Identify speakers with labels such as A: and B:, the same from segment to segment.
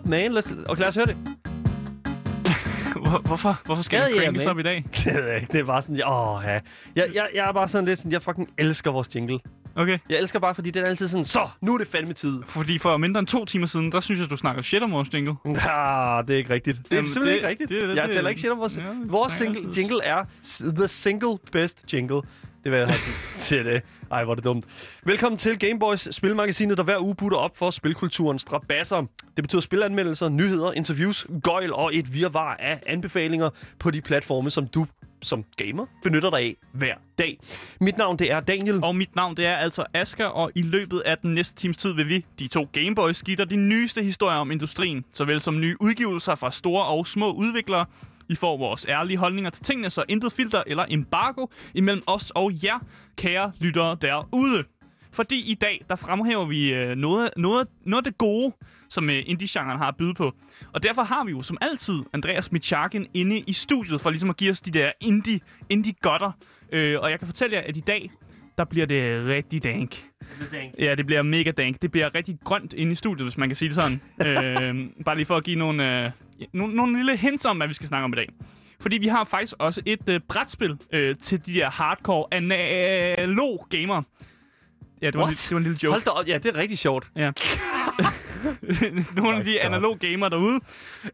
A: up, man. Let's, okay, lad os høre det.
B: Hvor- Hvorfor, hvorfor skal det crankes op i dag?
A: Det ved jeg ikke. Det er bare sådan, åh, ja. Jeg, jeg, jeg er bare sådan lidt sådan, jeg fucking elsker vores jingle.
B: Okay.
A: Jeg elsker bare, fordi den er altid sådan, så, nu er det fandme tid.
B: Fordi for mindre end to timer siden, der synes jeg, du snakker shit om vores jingle.
A: Ah, det er ikke rigtigt. Det er
B: Jamen,
A: simpelthen
B: det-
A: ikke rigtigt.
B: det- det-
A: jeg
B: det-
A: taler ikke shit om vores...
B: Ja,
A: vores single,
B: altid.
A: jingle er the single best jingle. Det var jeg har til det. Øh, ej, hvor er det dumt. Velkommen til Gameboys, spilmagasinet, der hver uge putter op for spilkulturens strabasser. Det betyder spilanmeldelser, nyheder, interviews, gøjl og et virvar af anbefalinger på de platforme, som du som gamer benytter dig af hver dag. Mit navn det er Daniel.
B: Og mit navn, det er altså Asker, og i løbet af den næste times tid vil vi, de to Gameboys, give dig de nyeste historier om industrien, såvel som nye udgivelser fra store og små udviklere. I får vores ærlige holdninger til tingene, så intet filter eller embargo imellem os og jer, kære lyttere derude. Fordi i dag, der fremhæver vi øh, noget, noget, noget af det gode, som øh, indie-genren har at byde på. Og derfor har vi jo som altid Andreas Michakin inde i studiet, for ligesom at give os de der indie, indie-godter. Øh, og jeg kan fortælle jer, at i dag, der bliver det rigtig dank. Ja, det bliver mega dank. Det bliver rigtig grønt inde i studiet, hvis man kan sige det sådan. øh, bare lige for at give nogle, øh, nogle, nogle lille hints om, hvad vi skal snakke om i dag. Fordi vi har faktisk også et øh, brætspil øh, til de der hardcore analog gamere. Ja, det var, en, det var en lille joke.
A: Hold da op. Ja, det er rigtig sjovt.
B: Ja. Nogle af de analog gamere derude,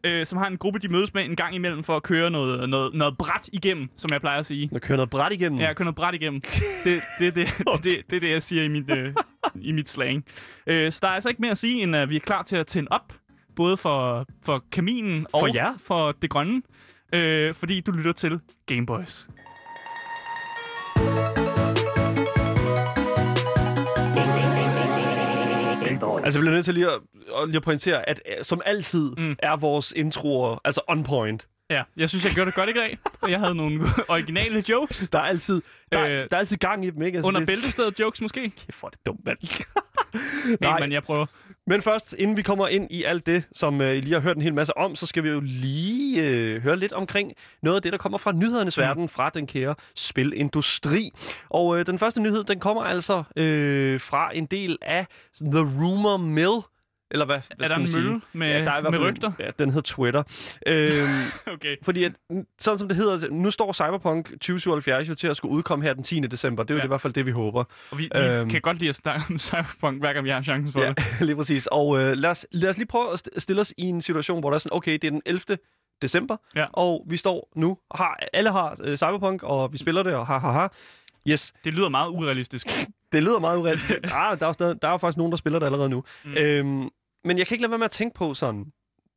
B: øh, som har en gruppe, de mødes med en gang imellem for at køre noget, noget, noget bræt igennem, som jeg plejer at sige.
A: Nu kører noget bræt igennem.
B: Ja, køre noget bræt igennem. Det, det, det, det, det, det er det, jeg siger i mit, øh, i mit slang. Øh, så der er altså ikke mere at sige, end at vi er klar til at tænde op, både for, for kaminen og
A: For jer.
B: for det grønne, øh, fordi du lytter til Gameboys.
A: Altså, jeg bliver nødt til lige at, lige at pointere, at øh, som altid mm. Er vores introer altså on point.
B: Ja, jeg synes, jeg gjorde det godt i dag, og jeg havde nogle originale jokes.
A: Der er altid, der, øh, der er altaltid gang i dem, ikke? Altså,
B: Under
A: det,
B: bæltestedet jokes måske?
A: Kæft, hvor er det dumt, mand.
B: Nej,
A: Nej.
B: men jeg prøver.
A: Men først, inden vi kommer ind i alt det, som øh, I lige har hørt en hel masse om, så skal vi jo lige øh, høre lidt omkring noget af det, der kommer fra nyhedernes mm. verden, fra den kære spilindustri. Og øh, den første nyhed, den kommer altså øh, fra en del af The Rumor Mill. Eller hvad, hvad
B: Er der en
A: man sige?
B: mølle med,
A: Ja, der er i hvert
B: med rygter?
A: Ja, den hedder Twitter. øhm,
B: Okay.
A: Fordi at, sådan som det hedder, nu står Cyberpunk 2077 jo til at skulle udkomme her den 10. december. Det er jo
B: Ja.
A: i hvert fald det, vi håber.
B: Og vi, vi
A: Øhm.
B: kan godt lide at snakke om Cyberpunk, hver gang vi har chancen for
A: Ja,
B: det.
A: lige præcis. Og øh, lad, os, lad os lige prøve at st- stille os i en situation, hvor der er sådan, okay, det er den 11. december,
B: Ja.
A: og vi står nu, har, alle har øh, Cyberpunk, og vi spiller det, og ha, ha, ha. Yes,
B: Det lyder meget urealistisk.
A: det lyder meget ureelt. ah, der, er stadig, der er faktisk nogen, der spiller det allerede nu. Mm. Øhm, men jeg kan ikke lade være med at tænke på sådan,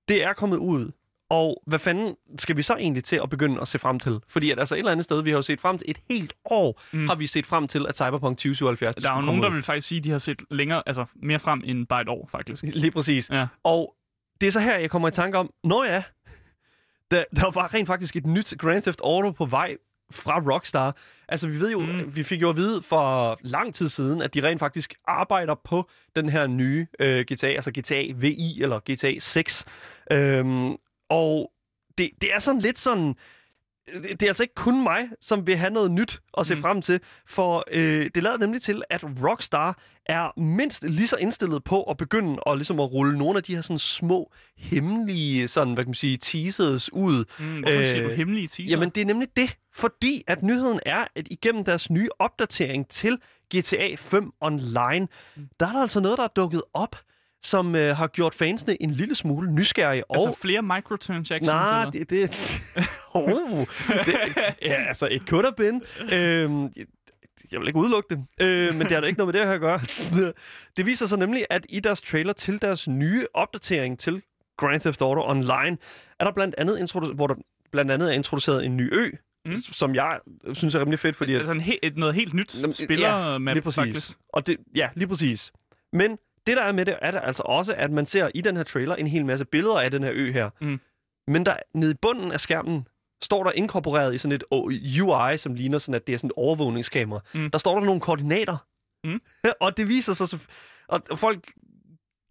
A: det er kommet ud, og hvad fanden skal vi så egentlig til at begynde at se frem til? Fordi at altså et eller andet sted, vi har jo set frem til et helt år, mm. Har vi set frem til, at Cyberpunk 2077
B: Der er jo nogen,
A: komme
B: der
A: ud.
B: vil faktisk sige, at de har set længere, altså mere frem end bare et år, faktisk.
A: Lige præcis.
B: Ja.
A: Og det er så her, jeg kommer i tanke om, nå ja, der, der var rent faktisk et nyt Grand Theft Auto på vej fra Rockstar. Altså, vi ved jo, mm. Vi fik jo at vide for lang tid siden, at de rent faktisk arbejder på den her nye øh, GTA, altså GTA VI eller GTA 6. Øhm, og det, det er sådan lidt sådan... Det er altså ikke kun mig, som vil have noget nyt at se mm. Frem til, for øh, det lader nemlig til, at Rockstar er mindst lige så indstillet på at begynde at, ligesom at rulle nogle af de her sådan små, hemmelige, sådan, hvad kan man sige, teasers ud.
B: Mm, hvorfor øh, siger du
A: Øh,
B: hemmelige teaser?
A: Jamen, det er nemlig det, fordi at nyheden er, at igennem deres nye opdatering til GTA 5 Online,
B: Mm.
A: der er der altså noget, der er dukket op, som øh, har gjort fansene en lille smule nysgerrige.
B: altså
A: og
B: flere microtransactions?
A: Nej, det... det oh, det ja, altså, it could have been. Øhm, jeg- vil ikke udelukke det, øh, men det har da ikke noget med det her at gøre. det viser sig nemlig, at i deres trailer til deres nye opdatering til Grand Theft Auto Online, er der blandt andet introdu- hvor der blandt andet er introduceret en ny ø, mm. Som jeg synes er rimelig fedt, fordi... at-
B: Altså en he- et, noget helt nyt spiller map,
A: lige præcis.
B: faktisk.
A: Og det, ja, lige præcis. Men det, der er med det, er der altså også, at man ser i den her trailer en hel masse billeder af den her ø her.
B: Mm.
A: Men der nede i bunden af skærmen står der inkorporeret i sådan et UI, som ligner sådan, at det er sådan et overvågningskamera.
B: Mm.
A: Der står der nogle koordinater.
B: Mm.
A: og det viser sig... Så, og folk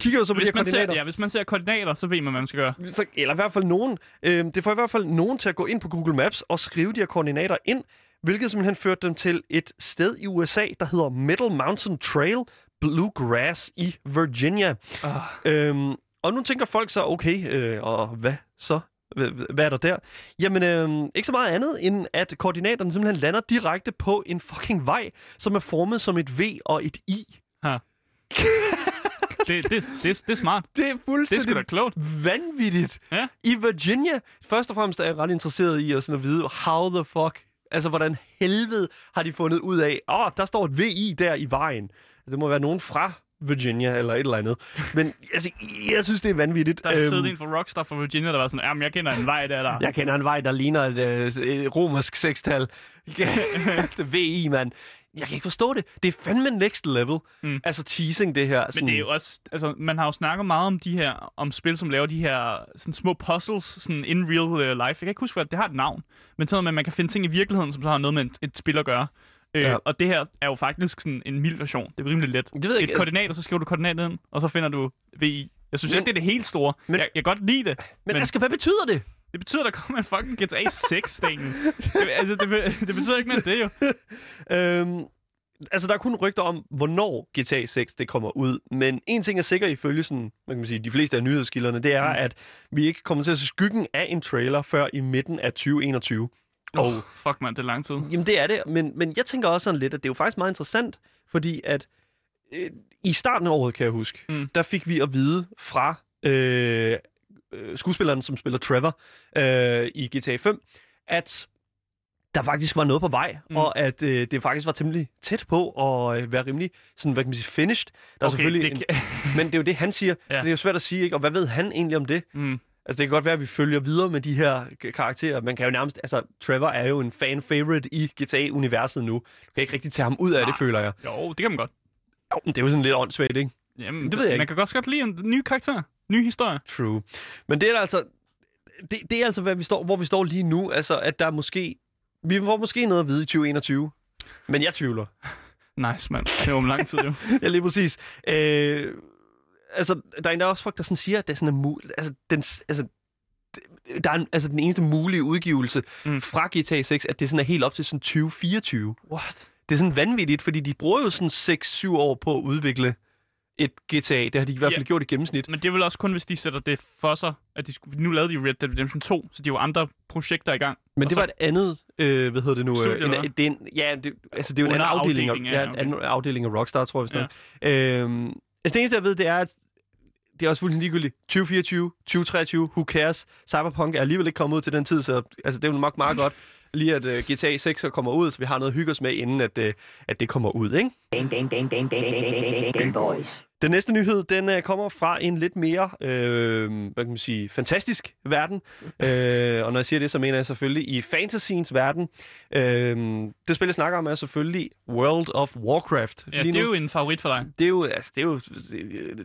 A: kigger jo så på de
B: Hvis
A: her
B: man, ser,
A: koordinater.
B: ja, hvis man ser koordinater, så ved man, hvad man skal gøre.
A: så, eller i hvert fald nogen, øh, det får i hvert fald nogen til at gå ind på Google Maps og skrive de her koordinater ind, hvilket simpelthen førte dem til et sted i USA, der hedder Middle Mountain Trail Bluegrass i Virginia.
B: Uh,
A: Øhm, og nu tænker folk så, okay, øh, og hvad så? Hvad er der der? Jamen, øh, ikke så meget andet, end at koordinaterne simpelthen lander direkte på en fucking vej, som er formet som et V og et I.
B: det, det, det, det er smart.
A: Det er
B: Det er
A: fuldstændig
B: sgu da klogt.
A: vanvittigt.
B: Ja.
A: I Virginia, først og fremmest er jeg ret interesseret i at, sådan at vide, how the fuck, altså hvordan helvede har de fundet ud af, åh, oh, der står et VI der i vejen. Det må være nogen fra Virginia eller et eller andet. Men altså, jeg synes, det er vanvittigt.
B: Der er
A: Øhm,
B: siddet en fra Rockstar fra Virginia, der var sådan, jamen, jeg kender en vej der, der.
A: Jeg kender en vej, der ligner et, øh, et romersk sekstal. VI, mand. Jeg kan ikke forstå det. Det er fandme next level.
B: Mm.
A: Altså teasing, det her.
B: Men det er jo også, altså, man har jo snakket meget om de her, om spil, som laver de her sådan små puzzles, sådan in real uh, life. Jeg kan ikke huske, hvad det har et navn. Men sådan noget at man kan finde ting i virkeligheden, som så har noget med et, et spil at gøre. Øh,
A: Ja.
B: Og det her er jo faktisk sådan en mild version. Det er rimelig let.
A: Det ved jeg
B: Et
A: ikke.
B: koordinat, og så skriver du koordinatet ind, og så finder du VI. Jeg synes
A: Men-
B: ikke, det er det helt store.
A: men-
B: jeg, jeg kan godt lide det.
A: Men, men Asger, hvad betyder det?
B: Det betyder, der kommer en fucking GTA 6 sten. det, altså, det, det betyder ikke mere det jo.
A: Øhm, altså, der er kun rygter om, hvornår GTA 6 det kommer ud. Men en ting er sikker ifølge sådan, hvad kan man sige, de fleste af nyhedskilderne, det er,
B: Mm.
A: at vi ikke kommer til at se skyggen af en trailer før i midten af 2021.
B: Åh, oh, fuck man, det er lang tid.
A: Jamen, det er det. Men, men jeg tænker også sådan lidt, at det er jo faktisk meget interessant, fordi at øh, i starten af året, kan jeg huske,
B: Mm.
A: der fik vi at vide fra øh, øh, skuespilleren, som spiller Trevor øh, i GTA 5, at der faktisk var noget på vej,
B: Mm.
A: og at øh, det faktisk var temmelig tæt på at øh, være rimelig sådan, hvad kan man sige, finished. Der er
B: Okay,
A: selvfølgelig
B: det
A: en, men det er jo det, han siger.
B: Ja.
A: Det er jo svært at sige, ikke? Og hvad ved han egentlig om det?
B: Mm.
A: Altså, det kan godt være, at vi følger videre med de her karakterer. Man kan jo nærmest... Altså, Trevor er jo en fan-favorite i GTA-universet nu. Du kan ikke rigtig tage ham ud af
B: Nej.
A: det, føler jeg.
B: Jo, det kan man godt.
A: Jo, men det er jo sådan lidt åndssvagt, ikke?
B: Jamen,
A: Det ved jeg ikke.
B: Man kan også godt lide en ny karakter. Ny historie.
A: True. Men det er altså... Det, det er altså, hvad vi står, hvor vi står lige nu. Altså, at der er måske... Vi får måske noget at vide i 2021. Men jeg tvivler.
B: Nice, mand. Det var om lang tid, jo.
A: Ja, lige præcis. Øh, altså, der er endda også folk, der sådan siger, at det er sådan en. Altså, den, altså, der er en, altså den eneste mulige udgivelse
B: Mm.
A: fra GTA 6, at det sådan er helt op til sådan 2024.
B: What?
A: Det er sådan vanvittigt, fordi de bruger jo sådan 6-7 år på at udvikle et GTA. Det har de i hvert fald
B: Ja.
A: gjort i gennemsnit.
B: Men det er vel også kun, hvis de sætter det for sig, at de skulle... Nu lavede de Red Dead Redemption 2, så de har jo andre projekter i gang.
A: Men det
B: så-
A: var et andet, øh, hvad hedder det nu?
B: Studie,
A: øh,
B: eller
A: en,
B: hvad?
A: det er en, ja, det, altså det er jo en anden
B: Under
A: afdeling, af,
B: afdeling, ja,
A: en
B: okay.
A: anden afdeling af Rockstar, tror jeg. Vist ja. øhm, altså det eneste, jeg ved, det er, at det er også fuldstændig ligegyldigt. 2024, 2023, who cares? Cyberpunk er alligevel ikke kommet ud til den tid, så altså, det er jo nok meget godt lige, at uh, GTA 6 kommer ud, så vi har noget at hygge os med, inden at, uh, at det kommer ud, ikke?
C: Ding ding ding ding ding game boys.
A: Den næste nyhed, den uh, kommer fra en lidt mere, øh, hvad kan man sige, fantastisk verden. øh, og når jeg siger det, så mener jeg selvfølgelig i fantasyens verden. Øh, det spil, jeg snakker om, er selvfølgelig World of Warcraft.
B: Ja,
A: Lige
B: det er
A: nu-
B: jo en favorit for dig.
A: det er jo, altså, det er jo,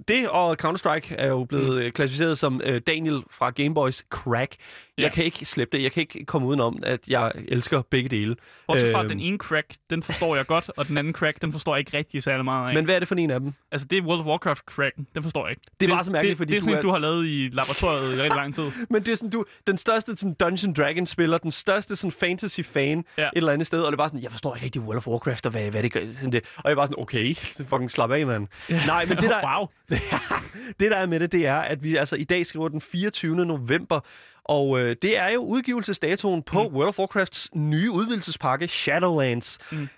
A: det og Counter-Strike er jo blevet mm. klassificeret som uh, Daniel fra Gameboys crack.
B: Ja.
A: Jeg kan ikke slippe det. Jeg kan ikke komme udenom, at jeg elsker begge dele.
B: Bortset fra, at den ene crack, den forstår jeg godt, og den anden crack, den forstår jeg ikke rigtig særlig meget af.
A: Men hvad er det for en af dem?
B: Altså, det er World of Warcraft cracken, den forstår jeg ikke.
A: Det er bare så mærkeligt,
B: det,
A: fordi
B: det er
A: du
B: sådan,
A: er-
B: du har lavet i laboratoriet i rigtig lang tid.
A: Men det er sådan, du, den største sådan, Dungeon Dragon spiller, den største sådan, fantasy-fan
B: Ja.
A: et eller andet sted, og det er bare sådan, jeg forstår ikke rigtig World of Warcraft, og hvad, hvad det gør. Sådan det. Og jeg er bare sådan, okay, fucking slap af, mand. Nej, men det der,
B: wow.
A: det der er med det, det er, at vi altså i dag skriver den 24. november, og øh, det er jo udgivelsesdatoen på mm. World of Warcrafts nye udvidelsespakke, Shadowlands.
B: Mm.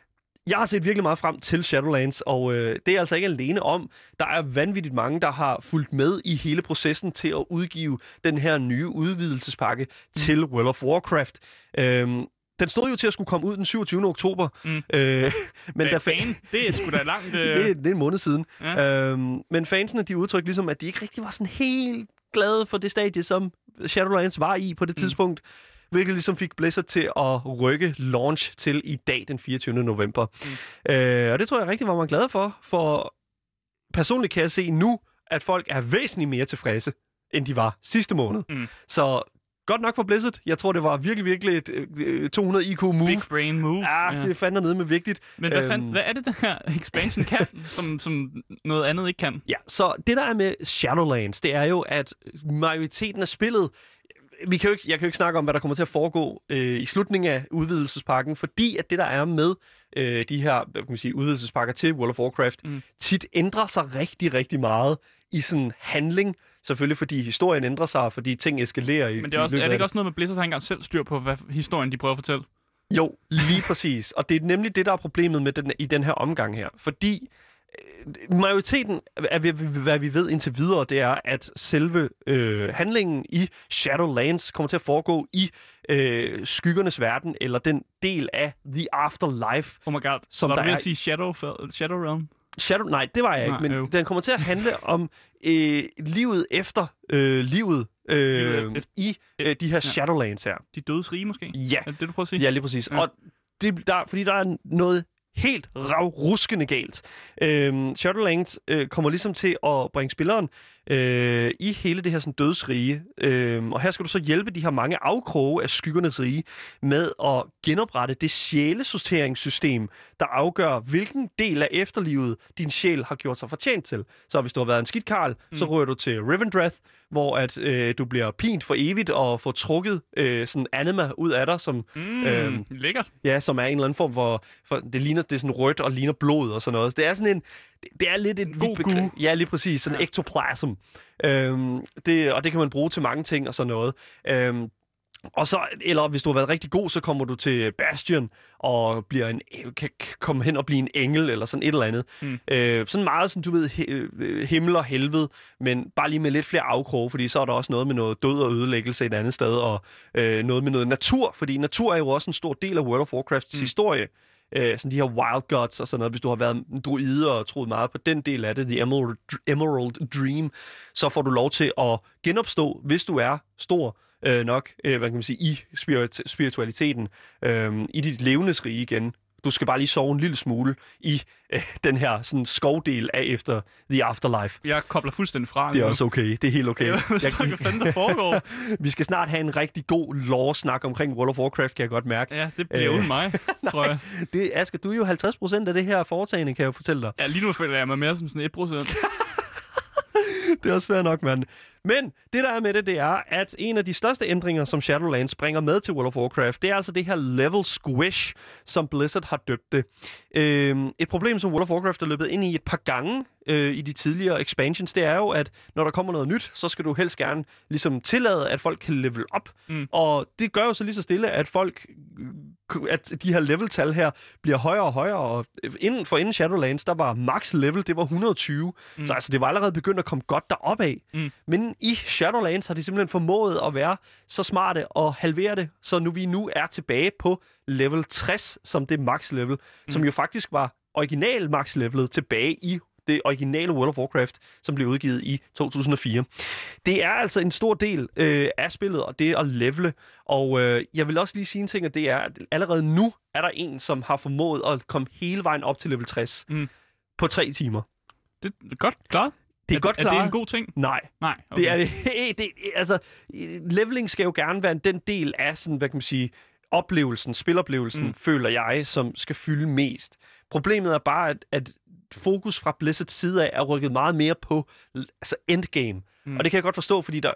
A: Jeg har set virkelig meget frem til Shadowlands, og øh, det er altså ikke alene om. Der er vanvittigt mange, der har fulgt med i hele processen til at udgive den her nye udvidelsespakke mm. til World of Warcraft. Øhm, den stod jo til at skulle komme ud den 27. oktober.
B: Mm.
A: Øh, men der
B: fan, det er sgu da langt... Øh...
A: det, er- det er en måned siden.
B: Ja.
A: Øhm, men fansene, de udtrykte ligesom, at de ikke rigtig var sådan helt glade for det stadie, som Shadowlands var i på det
B: Mm.
A: tidspunkt. Hvilket ligesom fik Blizzard til at rykke launch til i dag, den 24. november. Mm. Øh, og det tror jeg rigtig var man glad for, for personligt kan jeg se nu, at folk er væsentligt mere tilfredse, end de var sidste måned.
B: Mm.
A: Så godt nok for Blizzard. Jeg tror, det var virkelig, virkelig et øh, 200 IQ move.
B: Big brain move.
A: Ja, det er fandme nede med vigtigt.
B: Men hvad, fand,
A: Øhm,
B: hvad er det, den her expansion kan, som, som noget andet ikke kan?
A: Ja, så det der er med Shadowlands, det er jo, at majoriteten af spillet, vi kan jo ikke, jeg kan jo ikke snakke om, hvad der kommer til at foregå øh, i slutningen af udvidelsespakken, fordi at det, der er med øh, de her kan man sige, udvidelsespakker til World of Warcraft,
B: Mm.
A: tit ændrer sig rigtig, rigtig meget i sådan handling. Selvfølgelig fordi historien ændrer sig, fordi ting eskalerer i
B: Men det er, også, er det ikke også noget med Blizzard, har engang selv styr på, hvad historien de prøver at fortælle?
A: Jo, lige præcis. Og det er nemlig det, der er problemet med den, i den her omgang her. Fordi majoriteten af hvad vi- ved indtil videre, det er, at selve øh, handlingen i Shadowlands kommer til at foregå i øh, skyggernes verden, eller den del af The Afterlife.
B: Oh my god.
A: Som
B: Var
A: der
B: du
A: er-
B: at sige Shadow, Shadow Realm?
A: Shadow, nej, det var jeg
B: Nej,
A: ikke, men
B: øv.
A: den kommer til at handle om øh, livet efter øh, livet øh,
B: Livet efter-
A: i øh, de her Shadowlands her.
B: De dødes rige måske?
A: Ja,
B: Er det det, du prøver at sige?
A: Ja, lige præcis.
B: Ja.
A: Ja. Og det, der, fordi der er noget helt ravruskende galt. Øhm, Shadowlands øh, kommer ligesom til at bringe spilleren øh, i hele det her sådan, dødsrige. Øhm, og her skal du så hjælpe de her mange afkroge af skyggernes rige med at genoprette det sjælesorteringssystem, der afgør, hvilken del af efterlivet din sjæl har gjort sig fortjent til. Så hvis du har været en skidt karl, mm. så rører du til Rivendreth, hvor at øh, du bliver pint for evigt og får trukket øh, sådan anima ud af dig, som
B: Mm,
A: Øhm,
B: lækkert.
A: Ja, som er en eller anden form for, for det ligner det er sådan rødt og ligner blod og sådan noget. Det er sådan en det, det er lidt et
B: god
A: begreb. Ja, lige præcis, sådan
B: Ja.
A: ektoplasm. Øhm, det, og det kan man bruge til mange ting og sådan noget. Øhm, og så, eller hvis du har været rigtig god, så kommer du til Bastion og bliver en, kan komme hen og blive en engel eller sådan et eller andet.
B: Mm.
A: Øh, sådan meget, sådan, du ved, he, øh, himmel og helvede, men bare lige med lidt flere afkroge, fordi så er der også noget med noget død og ødelæggelse et andet sted, og øh, noget med noget natur, fordi natur er jo også en stor del af World of Warcrafts
B: mm.
A: historie. Øh, sådan de her wild gods og sådan noget. Hvis du har været en druide og troet meget på den del af det, The Emerald, Emerald Dream, så får du lov til at genopstå, hvis du er stor øh, nok, øh, hvad kan man sige, i spirit, spiritualiteten, øh, i dit levendes rige igen. Du skal bare lige sove en lille smule i øh, den her sådan skovdel af efter The Afterlife.
B: Jeg kobler fuldstændig fra.
A: Det er også okay. Det er helt okay.
B: Jeg forstår ikke, hvad fanden der foregår.
A: Vi skal snart have en rigtig god lore-snak omkring World of Warcraft, kan jeg godt mærke.
B: Ja, det bliver
A: Øh,
B: uden mig, tror jeg.
A: Det, Asger, du er jo 50% af det her foretagende, kan jeg jo fortælle dig.
B: Ja, lige nu føler jeg mig mere som sådan 1%.
A: Det er også fair nok, mand. Men det, der er med det, det er, at en af de største ændringer, som Shadowlands bringer med til World of Warcraft, det er altså det her level squish, som Blizzard har døbt det. Øhm, et problem, som World of Warcraft er løbet ind i et par gange øh, i de tidligere expansions, det er jo, at når der kommer noget nyt, så skal du helst gerne ligesom tillade, at folk kan level op.
B: Mm.
A: Og det gør jo så lige så stille, at folk at de her leveltal her bliver højere og højere, og inden for inden Shadowlands, der var max level, det var 120.
B: Mm.
A: Så altså, det var allerede begyndt at komme godt derop af.
B: Mm.
A: Men i Shadowlands har de simpelthen formået at være så smarte og halvere det, så nu vi nu er tilbage på level 60, som det max level, mm. som jo faktisk var original max levelet tilbage i det originale World of Warcraft, som blev udgivet i 2004. Det er altså en stor del øh, af spillet, og det at levele. Og øh, jeg vil også lige sige en ting, og det er, at allerede nu er der en, som har formået at komme hele vejen op til level 60
B: Mm.
A: på tre timer.
B: Det er godt klaret.
A: Det er, godt
B: Er
A: klaret.
B: det en god ting?
A: Nej,
B: Nej.
A: okay. det er det. det altså, leveling skal jo gerne være den del af sådan, hvad kan man sige, oplevelsen, spiloplevelsen,
B: Mm.
A: føler jeg, som skal fylde mest. Problemet er bare, at, at fokus fra Blizzards side af er rykket meget mere på altså endgame.
B: Mm.
A: Og det kan jeg godt forstå, fordi der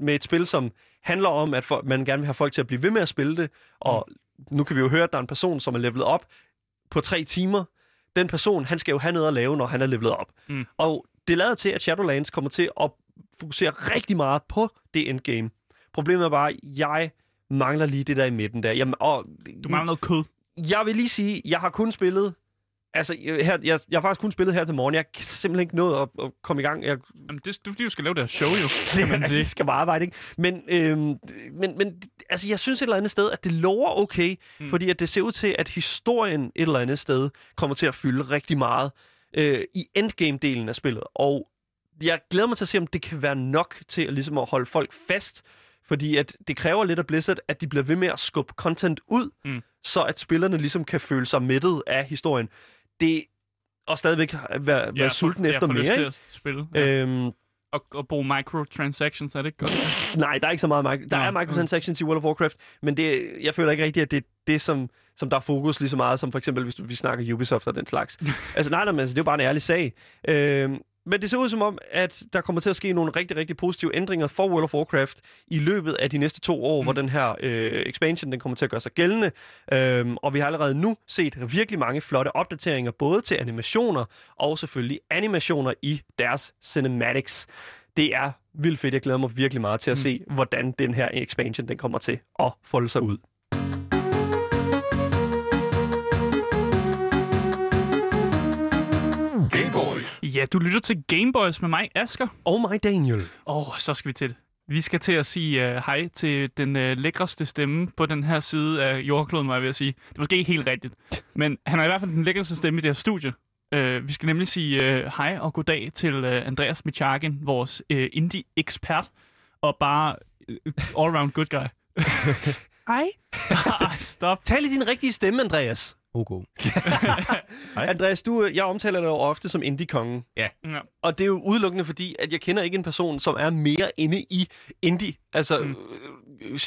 A: med et spil, som handler om, at for, man gerne vil have folk til at blive ved med at spille det, og mm. nu kan vi jo høre, at der er en person, som er levelet op på tre timer. Den person, han skal jo have noget at lave, når han er levelet op.
B: Mm.
A: Og det lader til, at Shadowlands kommer til at fokusere rigtig meget på det endgame. Problemet er bare, at jeg mangler lige det der i midten der. Jamen, og,
B: Du mangler noget kød.
A: jeg vil lige sige, jeg har kun spillet... Altså, jeg, her, jeg, jeg har faktisk kun spillet her til morgen. Jeg har simpelthen ikke nået at, at komme i gang. Jeg,
B: Jamen, det, det er fordi, du skal lave det her show, jo. Kan man sige.
A: jeg skal bare arbejde, ikke? Men, øhm, men, men altså, jeg synes et eller andet sted, at det lover okay,
B: mm.
A: fordi at det ser ud til, at historien et eller andet sted kommer til at fylde rigtig meget øh, i endgame-delen af spillet. Og jeg glæder mig til at se, om det kan være nok til at, ligesom at holde folk fast, fordi at det kræver lidt af Blizzard, at de bliver ved med at skubbe content ud,
B: Mm.
A: så at spillerne ligesom kan føle sig mættet af historien. Det og stadigvæk være, være
B: Ja,
A: sulten
B: for-
A: efter
B: ja,
A: mere, ikke?
B: at spille. Ja.
A: Øhm,
B: at, at bruge microtransactions, er det ikke godt?
A: Nej, der er ikke så meget micro- Der
B: Nå,
A: er microtransactions i World of Warcraft, men det, jeg føler ikke rigtigt, at det er det, som, som der er fokus lige så meget, som for eksempel, hvis vi snakker Ubisoft og den slags. altså nej, nej, men altså, det er jo bare en ærlig sag. Øhm, men det ser ud som om, at der kommer til at ske nogle rigtig, rigtig positive ændringer for World of Warcraft i løbet af de næste to år, mm. hvor den her øh, expansion den kommer til at gøre sig gældende. Øhm, og vi har allerede nu set virkelig mange flotte opdateringer, både til animationer og selvfølgelig animationer i deres cinematics. Det er vildt fedt. Jeg glæder mig virkelig meget til at
B: Mm.
A: se, hvordan den her expansion den kommer til at folde sig ud.
B: Ja, du lytter til Gameboys med mig, Asker.
A: Oh my Daniel.
B: Åh, oh, så skal vi til det. Vi skal til at sige uh, hej til den uh, lækreste stemme på den her side af jordkloden, var jeg ved at sige. Det er måske ikke helt rigtigt, men han er i hvert fald den lækreste stemme i det her studie. Uh, vi skal nemlig sige uh, hej og goddag til uh, Andreas Michakin, vores uh, indie-ekspert, og bare uh, all-round good guy.
A: Hej.
B: Ej, stop.
A: Tal i din rigtige stemme, Andreas.
D: OK. Hej.
A: Andreas, du, øh, jeg omtaler dig jo ofte som indie-kongen.
B: Ja.
A: Og det er jo udelukkende fordi, at jeg kender ikke en person, som er mere inde i indie, altså
B: Mm.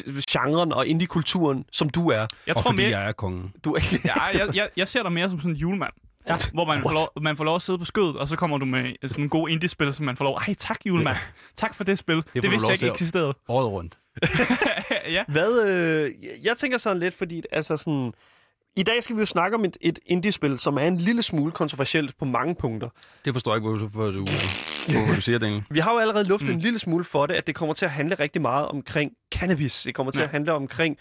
A: mm. genren og indie-kulturen, som du er.
B: Jeg
D: Og
B: tror
D: fordi
B: mere...
D: jeg er kongen.
A: Du er
B: Ja, jeg, jeg, jeg ser dig mere som sådan en julemand.
A: Ja.
B: Hvor man får, lov, man får lov at sidde på skødet, og så kommer du med sådan en god indie-spil, som man får lov... Ej, tak julemand. Tak for det spil. Det, det vidste jeg ikke eksisterede.
D: Året rundt.
B: ja.
A: Hvad, øh, jeg tænker sådan lidt, fordi altså sådan... I dag skal vi jo snakke om et, et indie-spil, som er en lille smule kontroversielt på mange punkter.
D: Det forstår jeg ikke, hvor du, hvor du, hvor du siger, Daniel.
A: Vi har jo allerede luftet
B: Mm.
A: en lille smule for det, at det kommer til at handle rigtig meget omkring cannabis. Det kommer til
B: Ja.
A: at handle omkring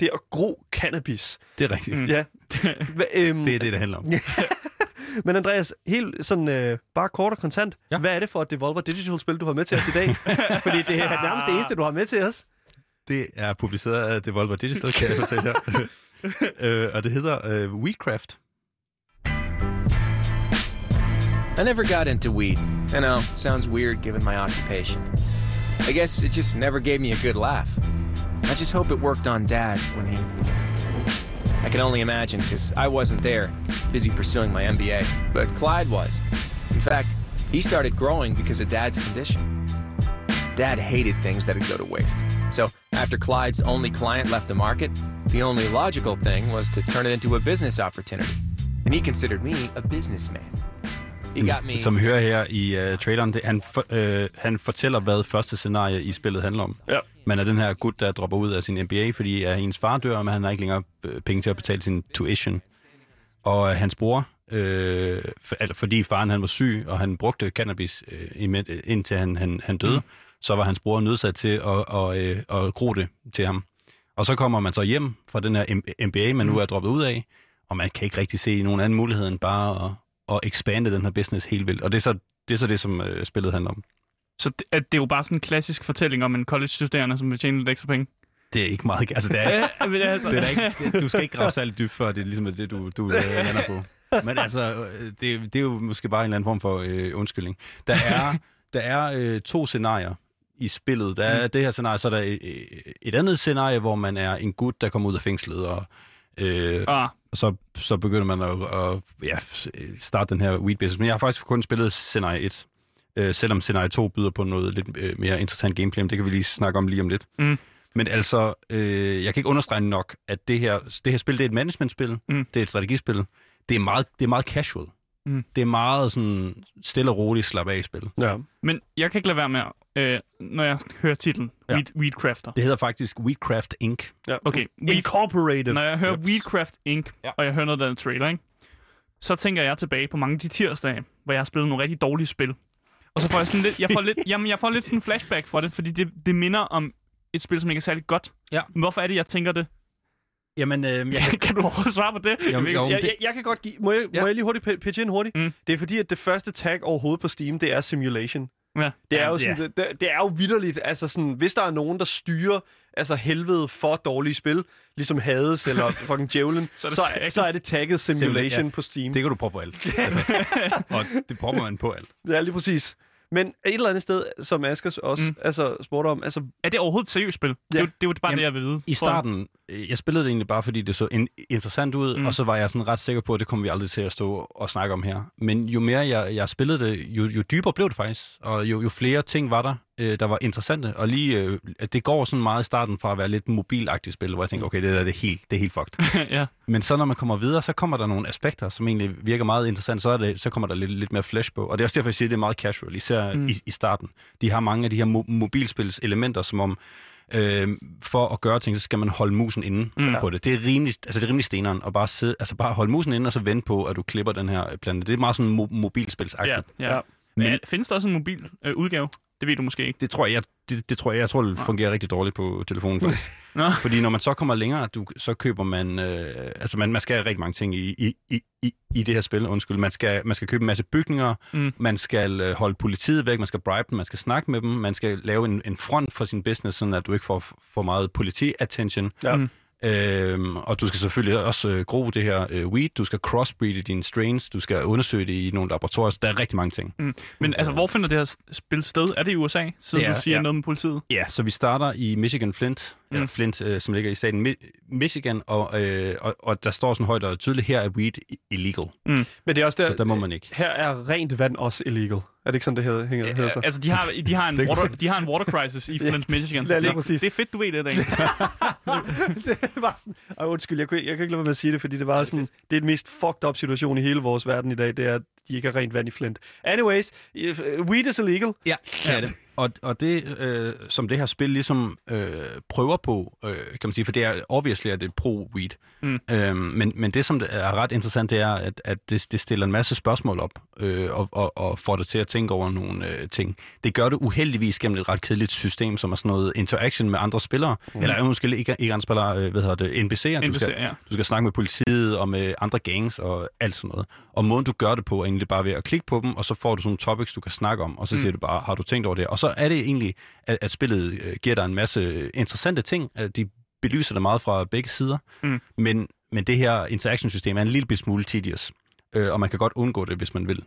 A: det at gro cannabis.
D: Det er rigtigt.
B: Mm.
A: Ja. Hva, øhm,
D: Det er det, det handler om.
A: Men Andreas, helt sådan øh, bare kort og kontant. Ja. Hvad er det for et Devolver Digital-spil, du har med til os i dag? Fordi det er nærmest det eneste, du har med til os.
D: Det er publiceret af Devolver Digital, kan jeg fortælle jer. øh, og det hedder øh, Weedcraft.
E: I never got into weed. I know, sounds weird given my occupation. I guess it just never gave me a good laugh. I just hope it worked on Dad when he. I can only imagine, because I wasn't there, busy pursuing my MBA. But Clyde was. In fact, he started growing because of Dad's condition. Dad hated things that'd go to waste. So, after Clyde's only client left the market, the only logical thing was to turn it into a business opportunity. And he considered me a businessman. He got me.
D: Som hører her i uh, traileren, det, han, for, uh, han fortæller, hvad første scenarie i spillet handler om.
A: Ja.
D: Man er den her gut, der dropper ud af sin MBA, fordi uh, hendes far dør, men han har ikke længere øh, penge til at betale sin tuition. Og uh, hans bror, øh, for, altså, fordi faren han var syg, og han brugte cannabis øh, imend- indtil han, han, han døde, mm. Så var hans bror nødsat til at, og, øh, at gro det til ham. Og så kommer man så hjem fra den her MBA, man nu er droppet ud af, og man kan ikke rigtig se nogen anden mulighed end bare at, at expande den her business helt vildt. Og det er så det, er så det som øh, spillet handler om.
B: Så det, at det er jo bare sådan en klassisk fortælling om en college-studerende, som vil tjene lidt ekstra penge.
D: Det er ikke meget... Altså, det er,
B: altså,
D: det er ikke, det, du skal ikke grave særlig dybt, før det er ligesom det, du, du øh, lander på. Men altså, det, det er jo måske bare en eller anden form for øh, undskyldning. Der er, der er øh, to scenarier i spillet. Der er mm. det her scenarie, så er der et, et andet scenarie, hvor man er en gut, der kommer ud af fængslet, og, øh,
B: ah,
D: og så, så begynder man at, at ja, starte den her weed business. Men jeg har faktisk kun spillet scenarie 1, øh, selvom scenarie 2 byder på noget lidt øh, mere interessant gameplay, men det kan vi lige snakke om lige om lidt.
B: Mm.
D: Men altså, øh, jeg kan ikke understrege nok, at det her, det her spil, det er et managementspil,
B: Mm.
D: det er et strategispil, det er meget, det er meget casual.
B: Mm.
D: Det er meget sådan stille og roligt slap af spil.
A: Ja.
B: men jeg kan ikke lade være med, øh, når jeg hører titlen,
D: Ja.
B: Weed, Weedcrafter.
D: Det hedder faktisk Weedcraft Inc.
A: ja.
B: Okay, Weed,
A: Incorporated.
B: når jeg hører
D: Yep.
B: Weedcraft Inc.,
D: Ja.
B: ja. og jeg hører noget af den trailer, ikke? så tænker jeg tilbage på mange af de tirsdage, hvor jeg har spillet nogle rigtig dårlige spil. Og så får jeg sådan lidt, jeg får lidt, jamen, jeg får lidt sådan en flashback fra det, fordi det, det minder om et spil, som ikke er særlig godt.
D: Ja.
B: Men hvorfor er det, jeg tænker det?
D: Jamen, øh,
B: Ja, kan du overhovedet svare på det?
D: Jamen,
B: Jeg
D: jo,
A: Jeg,
D: det-
A: jeg, jeg kan godt give... Må jeg,
D: Ja.
A: må jeg lige hurtigt pi- pitche ind hurtigt?
B: Mm.
A: Det er fordi, at det første tag overhovedet på Steam, det er simulation.
B: Ja.
A: Det er
B: ja,
A: jo sådan, det, det, det er jo vidderligt, altså sådan, hvis der er nogen, der styrer altså helvede for dårlige spil, ligesom Hades eller fucking Djævlen,
B: Så er det
A: så,
B: tagget.
A: så er det tagget simulation
D: Simula- ja.
A: på Steam.
D: det kan du prøve på alt. Altså, og det prøver man på alt.
A: Ja, lige præcis. Men et eller andet sted, som Askers også
B: Mm.
A: altså, spurgte om, altså,
B: Er det overhovedet et seriøst spil? Det, er
A: Ja.
B: jo, det er jo bare
D: Jamen,
B: det, jeg vil vide.
D: I starten, øh, jeg spillede det egentlig bare, fordi det så in- interessant ud,
B: mm.
D: og så var jeg sådan ret sikker på, at det kommer vi aldrig til at stå og snakke om her. Men jo mere jeg, jeg spillede det, jo, jo dybere blev det faktisk, og jo, jo flere ting var der, øh, der var interessante. Og lige, øh, at det går sådan meget i starten fra at være lidt mobilagtigt spil, hvor jeg tænker, okay, det der det er helt, det er helt fucked.
B: ja.
D: Men så når man kommer videre, så kommer der nogle aspekter, som egentlig virker meget interessant. Så, er det, så kommer der lidt, lidt mere flash på. Og det er også derfor, jeg siger, at det er meget casual, især
B: Mm.
D: mm. i, i starten. De har mange af de her mo- mobilspils elementer, som om øh, for at gøre ting, så skal man holde musen inde
B: Mm.
D: mm. på det. Det er rimelig, altså det er rimelig steneren at bare, sidde, altså bare holde musen inde, og så vente på, at du klipper den her plante. Det er meget sådan mo- mobilspilsagtigt.
B: ja, ja.
A: Ja.
B: Men,
D: Men-
B: findes der også en mobil øh, udgave? Det ved du måske ikke.
D: Det tror jeg, det, det tror jeg, jeg tror, det fungerer rigtig dårligt på telefonen. Faktisk.
B: Nå.
D: Fordi når man så kommer længere, du, så køber man, øh, altså man, man skal have rigtig mange ting i, i, i, i, i det her spil, undskyld. Man skal, man skal købe en masse bygninger,
B: Mm.
D: man skal øh, holde politiet væk, man skal bribe dem, man skal snakke med dem, man skal lave en, en front for sin business, sådan at du ikke får for meget politi-attention.
A: Ja.
B: Mm.
D: Øhm, og du skal selvfølgelig også øh, gro det her øh, weed, du skal crossbreede dine strains, du skal undersøge det i nogle laboratorier, der er rigtig mange ting.
B: Men altså, hvor finder det her spil sted? Er det i USA, siden
D: Det er-
B: du siger
D: ja.
B: noget med politiet?
D: Ja, så vi starter i Michigan Flint, mm. eller Flint, øh, som ligger i staten Mi- Michigan, og, øh, og, og der står sådan højt og tydeligt, her er weed illegal,
A: men det er også der,
D: så der må man ikke.
A: her er rent vand også illegal. Er det ikke sådan, det hedder, hænger, hedder sig?
B: Altså, de har, de har, en,
A: Det-
B: water, de har en water crisis i Flint, Michigan.
A: Ja, lige
B: Nå,
A: præcis.
B: Det er fedt, du ved det, Dan.
A: det var sådan... Ej, undskyld, jeg, kunne, jeg kan ikke lade være med at sige det, fordi det var sådan... Det er den mest fucked up situation i hele vores verden i dag, det er, at de ikke har rent vand i Flint. Anyways, uh, weed is illegal.
D: Ja, det er det. Og, og det, øh, som det her spil ligesom øh, prøver på, øh, kan man sige, for det er obviously, at det er pro-weed.
B: Mm.
D: Øhm, men, men det, som er ret interessant, det er, at, at det, det stiller en masse spørgsmål op, øh, og, og, og får dig til at tænke over nogle øh, ting. Det gør det uheldigvis gennem et ret kedeligt system, som er sådan noget interaction med andre spillere, mm. eller måske ikke, ikke andre spillere, øh, hvad hedder det, NPC'er. Du
B: NPC,
D: skal,
B: ja.
D: du skal snakke med politiet og med andre gangs og alt sådan noget. Og måden, du gør det på, er egentlig bare ved at klikke på dem, og så får du sådan nogle topics, du kan snakke om, og så
B: Mm.
D: siger du bare, har du tænkt over det? Og så er det egentlig, at, at spillet øh, giver dig en masse interessante ting. At de belyser det meget fra begge sider.
B: Mm.
D: Men, men det her interaction-system er en lille smule tedious. Øh, og man kan godt undgå det, hvis man vil.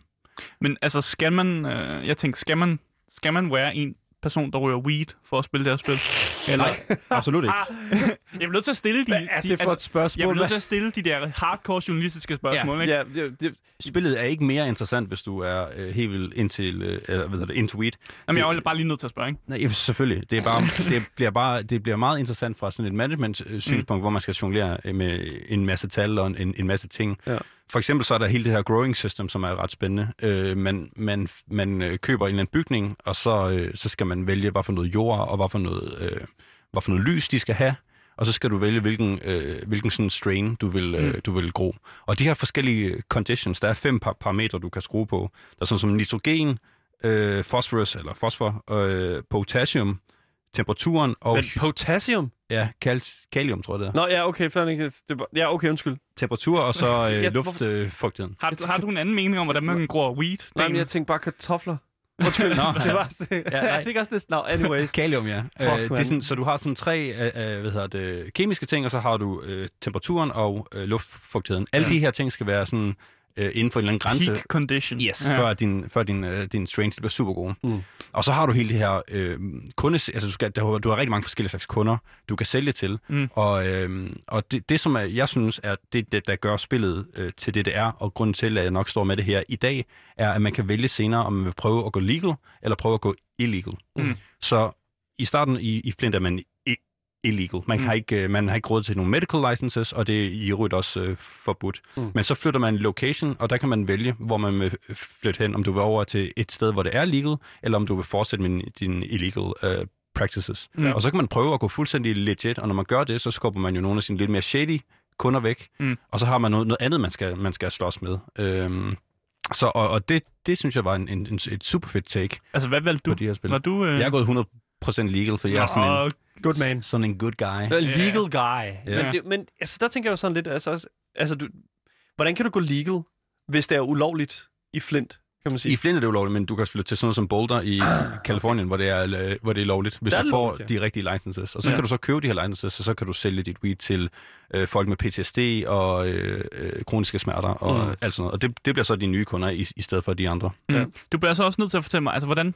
B: Men altså, skal man... Øh, jeg tænker, skal man, skal man være en person, der ryger weed for at spille det her spil? Eller,
D: Absolut ikke.
B: jeg bliver nødt til at stille de...
A: Hvad er
B: de
A: det for et
B: jeg
A: spørgsmål?
B: bliver nødt til at stille de der hardcore journalistiske spørgsmål, ikke?
A: Ja, det, det,
D: Spillet er ikke mere interessant, hvis du er øh, helt vildt indtil, øh, eller, hvad det, into weed.
B: Jamen, jeg er bare lige nødt til at spørge, ikke?
D: Nej, ja, selvfølgelig. Det, er bare, det, bliver bare, det bliver meget interessant fra sådan et management-synspunkt, mm. hvor man skal jonglere øh, med en masse tal og en, en masse ting.
A: Ja.
D: For eksempel så er der hele det her growing system, som er ret spændende. Øh, man, man, man øh, køber en eller anden bygning, og så, øh, så skal man vælge, hvad for noget jord og hvad for noget, øh, hvad for noget lys de skal have. Og så skal du vælge, hvilken, øh, hvilken sådan strain du vil, øh,
B: Mm.
D: du vil gro. Og de her forskellige conditions, der er fem par parametre, du kan skrue på. Der er sådan som nitrogen, øh, phosphorus eller fosfor, øh, potassium, temperaturen og
A: men potassium?
D: Ja, kal- kalium, tror jeg det er.
A: Nå, ja, okay, fair. Det var, ja, okay, undskyld.
D: Temperatur og så
A: Ja,
D: øh,
A: hvorfor-
D: luftfugtigheden.
B: Har, du- har du en anden mening om, hvordan man gror weed?
A: Nej, men jeg tænkte bare kartofler. Undskyld,
D: Nå,
A: det var ja,
D: nej.
A: ja, det er ikke også. Nå, anyways.
D: Kalium, ja.
A: Fuck,
D: øh, det er sådan, så du har sådan tre øh, øh, hvad hedder det, kemiske ting, og så har du øh, temperaturen og øh, luftfugtigheden. Alle
B: Ja.
D: de her ting skal være sådan øh, inden for en eller anden grænse.
B: Peak condition.
D: Yes,
B: Ja.
D: før din, før din, øh, din strains bliver super gode.
A: Mm.
D: Og så har du hele det her øh, kunde... Altså, du, skal, der, du har rigtig mange forskellige slags kunder, du kan sælge til.
B: Mm.
D: Og, øh, og det, det, som er, jeg synes, er det, det, der gør spillet øh, til det, det er, og grunden til, at jeg nok står med det her i dag, er, at man kan vælge senere, om man vil prøve at gå legal, eller prøve at gå illegal.
B: Mm.
D: Så i starten i, i Flint er man illegal. Man,
B: Mm.
D: har ikke, øh, man har ikke råd til nogle medical licenses, og det er i øvrigt også øh, forbudt.
A: Mm.
D: Men så flytter man location, og der kan man vælge, hvor man vil flytte hen, om du vil over til et sted, hvor det er legal, eller om du vil fortsætte med dine illegal øh, practices.
B: Mm.
D: Og så kan man prøve at gå fuldstændig legit, og når man gør det, så skubber man jo nogle af sine lidt mere shady kunder væk,
B: Mm.
D: og så har man noget, noget andet, man skal, man skal slås med. Øhm, så, og, og det, det synes jeg var en, en, en, et super fedt take
B: Altså, hvad valgte
D: på
B: du?
D: de her spil.
B: Var du... Øh...
D: Jeg er gået 100% legal, for jeg er sådan en,
A: Good man.
D: sådan en good guy.
A: A legal guy.
D: Ja.
A: Men, det, men altså, der tænker jeg jo sådan lidt, altså, altså du, hvordan kan du gå legal, hvis det er ulovligt i Flint? kan man sige.
D: I Flint er det ulovligt, men du kan flytte til sådan noget som Boulder i Kalifornien, hvor det er, øh, hvor det er lovligt, hvis
A: er
D: du får
A: lovligt, ja.
D: de rigtige licenses. Og så
B: Ja.
D: kan du så købe de her licenses, og så kan du sælge dit weed til øh, folk med PTSD og øh, øh, kroniske smerter og
A: mm.
D: alt sådan noget. Og det, det bliver så de nye kunder i, i stedet for de andre.
B: Mm.
A: Ja.
B: Du bliver så også nødt til at fortælle mig, altså hvordan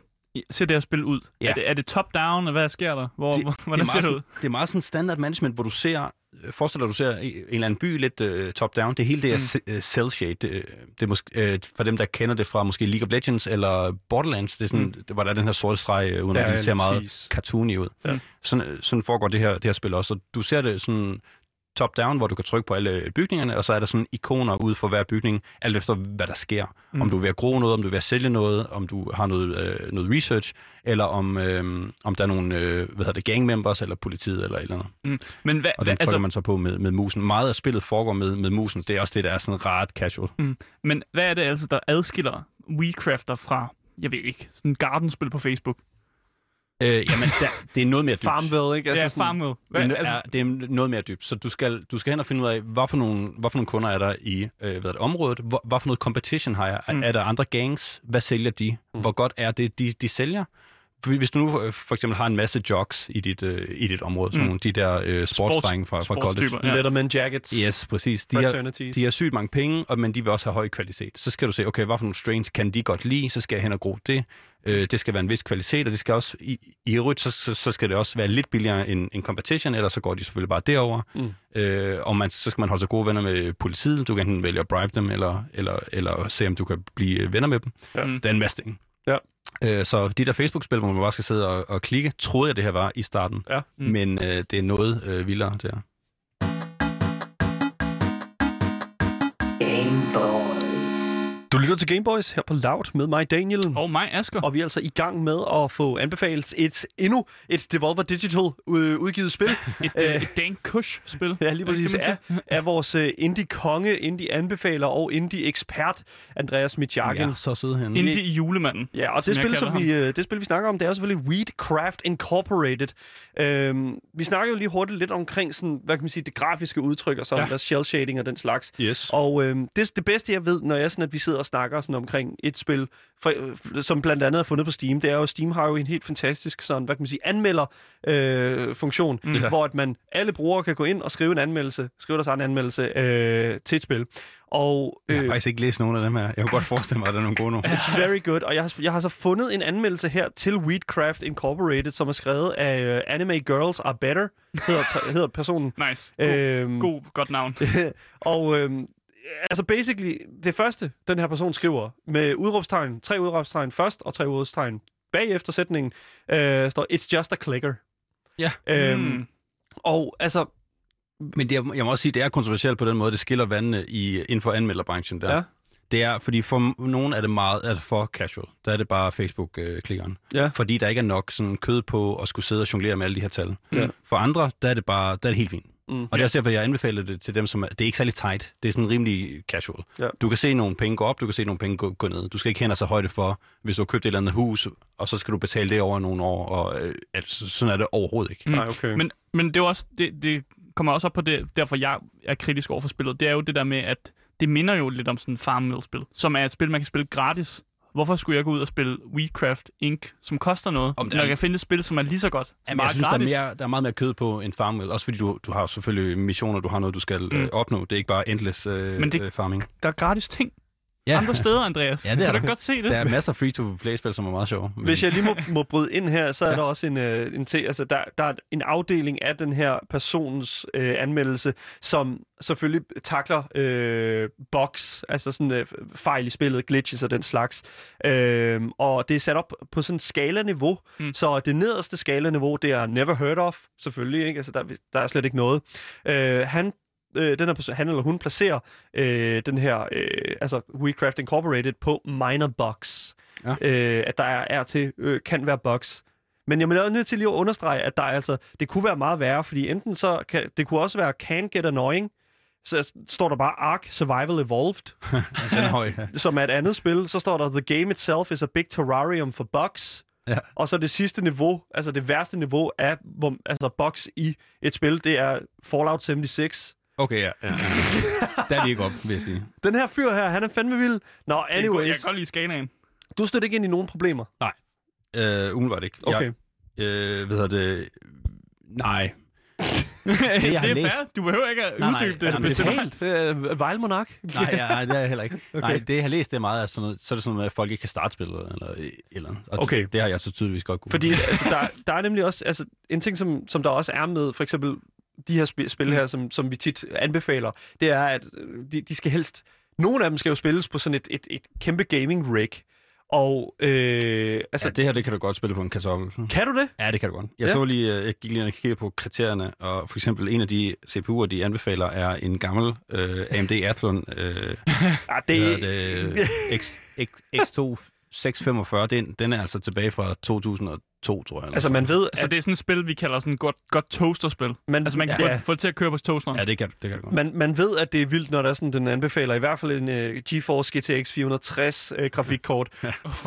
B: ser det her spil ud?
D: Ja.
B: Er, det, er det top-down, hvad sker der? Hvor,
D: Det-
B: hvor,
D: det er
B: hvordan ser
D: meget
B: det ud?
D: sådan, det er meget sådan standard management, hvor du ser, øh, forestiller dig, du ser i en eller anden by lidt uh, top-down. Det hele det er mm. cell shade. Det, øh, det er måske, uh, for dem, der kender det fra måske League of Legends eller Borderlands, det er sådan, mm. hvor der er den her sorte streg, uh, uden
A: Ja,
D: at det ser meget cartoony ud.
A: Ja.
D: Sådan, øh, sådan foregår det her, det her spil også. Og du ser det sådan top-down, hvor du kan trykke på alle bygningerne, og så er der sådan ikoner ud for hver bygning, alt efter hvad der sker. Mm. Om du er ved at gro noget, om du er ved at sælge noget, om du har noget, øh, noget research, eller om, øh, om der er nogle øh, hvad hedder det, gang members, eller politiet, eller et eller andet.
B: Men hvad,
D: Og den trykker
B: altså,
D: man så på med, med musen. Meget af spillet foregår med, med musen. Det er også det, der er sådan ret casual.
B: men hvad er det altså, der adskiller Weedcrafter fra, jeg ved ikke, sådan et gardenspil på Facebook?
D: Øh, jamen, der, det er noget mere dybt.
A: Farmville, ikke?
B: Altså ja,
A: sådan-
B: Farmville.
D: Det
B: Hvad,
D: er,
B: altså,
D: er, det er noget mere dybt, så du skal, du skal hen og finde ud af, hvad for nogle, hvad for nogle kunder er der i øh, hvad er det, området, hvor, hvad for noget competition har jeg,
B: Mm.
D: mm. er der andre gangs, hvad sælger de,
A: Mm.
D: hvor godt er det, de, de sælger. Hvis du nu øh, for eksempel har en masse jogs i dit, øh, i dit område, sådan
B: Mm.
D: nogle de der øh, sportsdrenge fra, fra college.
B: ja.
A: Letterman jackets.
D: Yes, præcis. De har, de har sygt mange penge, og, men de vil også have høj kvalitet. Så skal du se, okay, hvad for nogle strains kan de godt lide, så skal jeg hen og gro det. Øh, det skal være en vis kvalitet, og det skal også, i, i øvrigt, så, så, så skal det også være lidt billigere end, end competition, ellers så går de selvfølgelig bare derover.
A: Mm.
D: Øh, og man, så skal man holde sig gode venner med politiet. Du kan enten vælge at bribe dem, eller, eller, eller se, om du kan blive venner med dem.
A: Ja.
B: Mm.
D: Det er en masse ting. Øh, så de der Facebook-spil, hvor man bare skal sidde og, og klikke, troede jeg, det her var i starten.
A: Ja.
B: Mm.
D: Men øh, det er noget øh, vildere der.
A: Du lytter til Gameboys her på Loud med mig, Daniel.
B: Og mig, Asger.
A: Og vi er altså i gang med at få anbefalet et endnu et Devolver Digital øh, udgivet spil.
B: Et, øh, et Dan Kush-spil.
A: Ja, lige præcis. Af, af vores øh, indie-konge, indie-anbefaler og indie-ekspert, Andreas Mitjagen.
D: Ja, så søde han.
B: Indie i julemanden.
A: Ja, og
B: som
A: det spil, som vi, øh, det spil, vi snakker om, det er selvfølgelig Weedcraft Incorporated. Øhm, vi snakker jo lige hurtigt lidt omkring sådan, hvad kan man sige, det grafiske udtryk og sådan,
D: Ja.
A: der shell shading og den slags.
D: Yes.
A: Og øhm, det, det bedste, jeg ved, når jeg sådan, at vi sidder og snakker sådan omkring et spil, for, øh, som blandt andet er fundet på Steam, det er jo, Steam har jo en helt fantastisk sådan, hvad kan man sige, anmelder øh, funktion, mm. hvor at man, alle brugere kan gå ind og skrive en anmeldelse, skrive deres egen anmeldelse øh, til et spil. Og
D: Jeg har
A: øh,
D: faktisk ikke læst nogen af dem her. Jeg kunne godt forestille mig, at der er nogle gode nu.
A: It's very good. Og jeg har, jeg har så fundet en anmeldelse her til Weedcraft Incorporated, som er skrevet af uh, Anime Girls Are Better, hedder, hedder personen.
B: Nice. God,
A: Øhm,
B: god, godt navn.
A: og øhm, altså basically, det første, den her person skriver, med udråbstegn, tre udråbstegn først, og tre udråbstegn bagefter sætningen, øh, står, It's just a clicker.
D: Ja.
A: Øhm,
B: Mm.
A: Og altså,
D: Men det er, jeg må også sige, det er kontroversielt på den måde, det skiller vandene i, inden for anmelderbranchen der.
A: Ja.
D: Det er, fordi for nogen er det meget det for casual. Der er det bare Facebook-klikkeren.
A: Ja.
D: Fordi der ikke er nok sådan kød på at skulle sidde og jonglere med alle de her tal.
A: Ja.
D: For andre, der er det bare der er det helt fint.
A: Mm.
D: Og det er også derfor, jeg anbefaler det til dem, som er, det er ikke særlig tight. Det er sådan rimelig casual.
A: Ja.
D: Du kan se nogle penge gå op, du kan se nogle penge gå, gå ned. Du skal ikke hænde så højde for, hvis du har købt et eller andet hus, og så skal du betale det over nogle år. Og, øh, altså, sådan er det overhovedet ikke.
B: Mm.
A: Nej, okay.
B: Men, men det er også, det, det kommer også op på det, derfor jeg er kritisk over for spillet. Det er jo det der med, at det minder jo lidt om sådan et Farmville-spil, som er et spil, man kan spille gratis. Hvorfor skulle jeg gå ud og spille Weedcraft Inc., som koster noget,
D: Om
B: når jeg kan finde et spil, som er lige så godt, som
D: Jamen, jeg synes, der
B: gratis?
D: er, mere, der er meget mere kød på en Farmville. Også fordi du, du har selvfølgelig missioner, du har noget, du skal mm. øh, opnå. Det er ikke bare endless øh,
B: Men det-
D: øh, farming.
B: Der er gratis ting andre steder, Andreas.
D: Ja, det er
B: kan du
D: der.
B: godt se det?
D: Der er masser af free-to-play-spil, som er meget sjove. Men,
A: Hvis jeg lige må, må bryde ind her, så er ja.
D: Ja.
A: der også en, øh, en te, altså der, der er en afdeling af den her persons øh, anmeldelse, som selvfølgelig takler øh, box, altså sådan øh, fejl i spillet, glitches og den slags. Øh, og det er sat op på sådan skala-niveau,
B: mm.
A: så det nederste skala-niveau, det er never heard of, selvfølgelig, ikke? Altså der, der er slet ikke noget. Øh, han øh, den her person, han eller hun placerer øh, den her, øh, altså WeCraft Incorporated på minor box.
D: Ja.
A: Øh, at der er, er til, øh, kan være bugs. Men jeg er også nødt til lige at understrege, at der er altså, det kunne være meget værre, fordi enten så kan, det kunne også være can get annoying, så står der bare Ark Survival Evolved,
D: den er høj. Ja.
A: som er et andet spil. Så står der The game itself is a big terrarium for bugs.
D: Ja.
A: Og så det sidste niveau, altså det værste niveau af hvor, altså bugs i et spil, det er Fallout 76.
D: Okay, ja. ja. Der er vi ikke op, vil jeg sige.
A: Den her fyr her, han er fandme vild. Nå,
B: godt- Jeg
A: anyways.
B: kan godt lide skalaen.
A: Du støtter ikke ind i nogen problemer?
D: Øh, umiddelbart ikke.
A: Okay.
D: Jeg, øh, hvad hedder det? Nej.
B: det,
D: jeg
B: det
D: har
B: er
D: læst-
B: fair. Du behøver ikke at
D: Nej, nej,
B: uddybe det.
D: jamen, det er
B: Betalt.
A: Øh, Vejle Monark?
D: Nej, ja, det er jeg heller ikke. okay. Nej, det jeg har læst, det er meget af sådan noget, så er det sådan noget med, at folk ikke kan starte spillet, eller eller. Og
A: Okay.
D: det, det har jeg så tydeligvis godt kunne.
A: Fordi altså, der, der er nemlig også altså, en ting, som, som der også er med for eksempel de her spil, spil her, som, som vi tit anbefaler, det er, at øh, de, de skal helst... Nogle af dem skal jo spilles på sådan et, et, et kæmpe gaming rig. Og øh, altså,
D: Ja, det her, det kan du godt spille på en kartoffel.
A: kan du det?
D: Ja, det kan du godt. Jeg
A: Ja.
D: så lige, øh, jeg gik lige og kiggede på kriterierne, og for eksempel en af de CPU'er, de anbefaler, er en gammel øh, AMD Athlon øh,
A: Ja,
D: det...
A: det,
D: X, X, X2 645. Den, den er altså tilbage fra 2002, tror jeg.
A: altså man ved,
B: Så
A: at
B: det er sådan et spil, vi kalder sådan et godt, godt toasterspil.
A: man,
B: Altså man kan
A: ja,
B: få, få det til at køre på toasteren.
D: Ja, det kan, det kan du godt.
A: man, man ved, at det er vildt, når der er sådan, den anbefaler i hvert fald en uh, GeForce GTX 460 uh, grafikkort.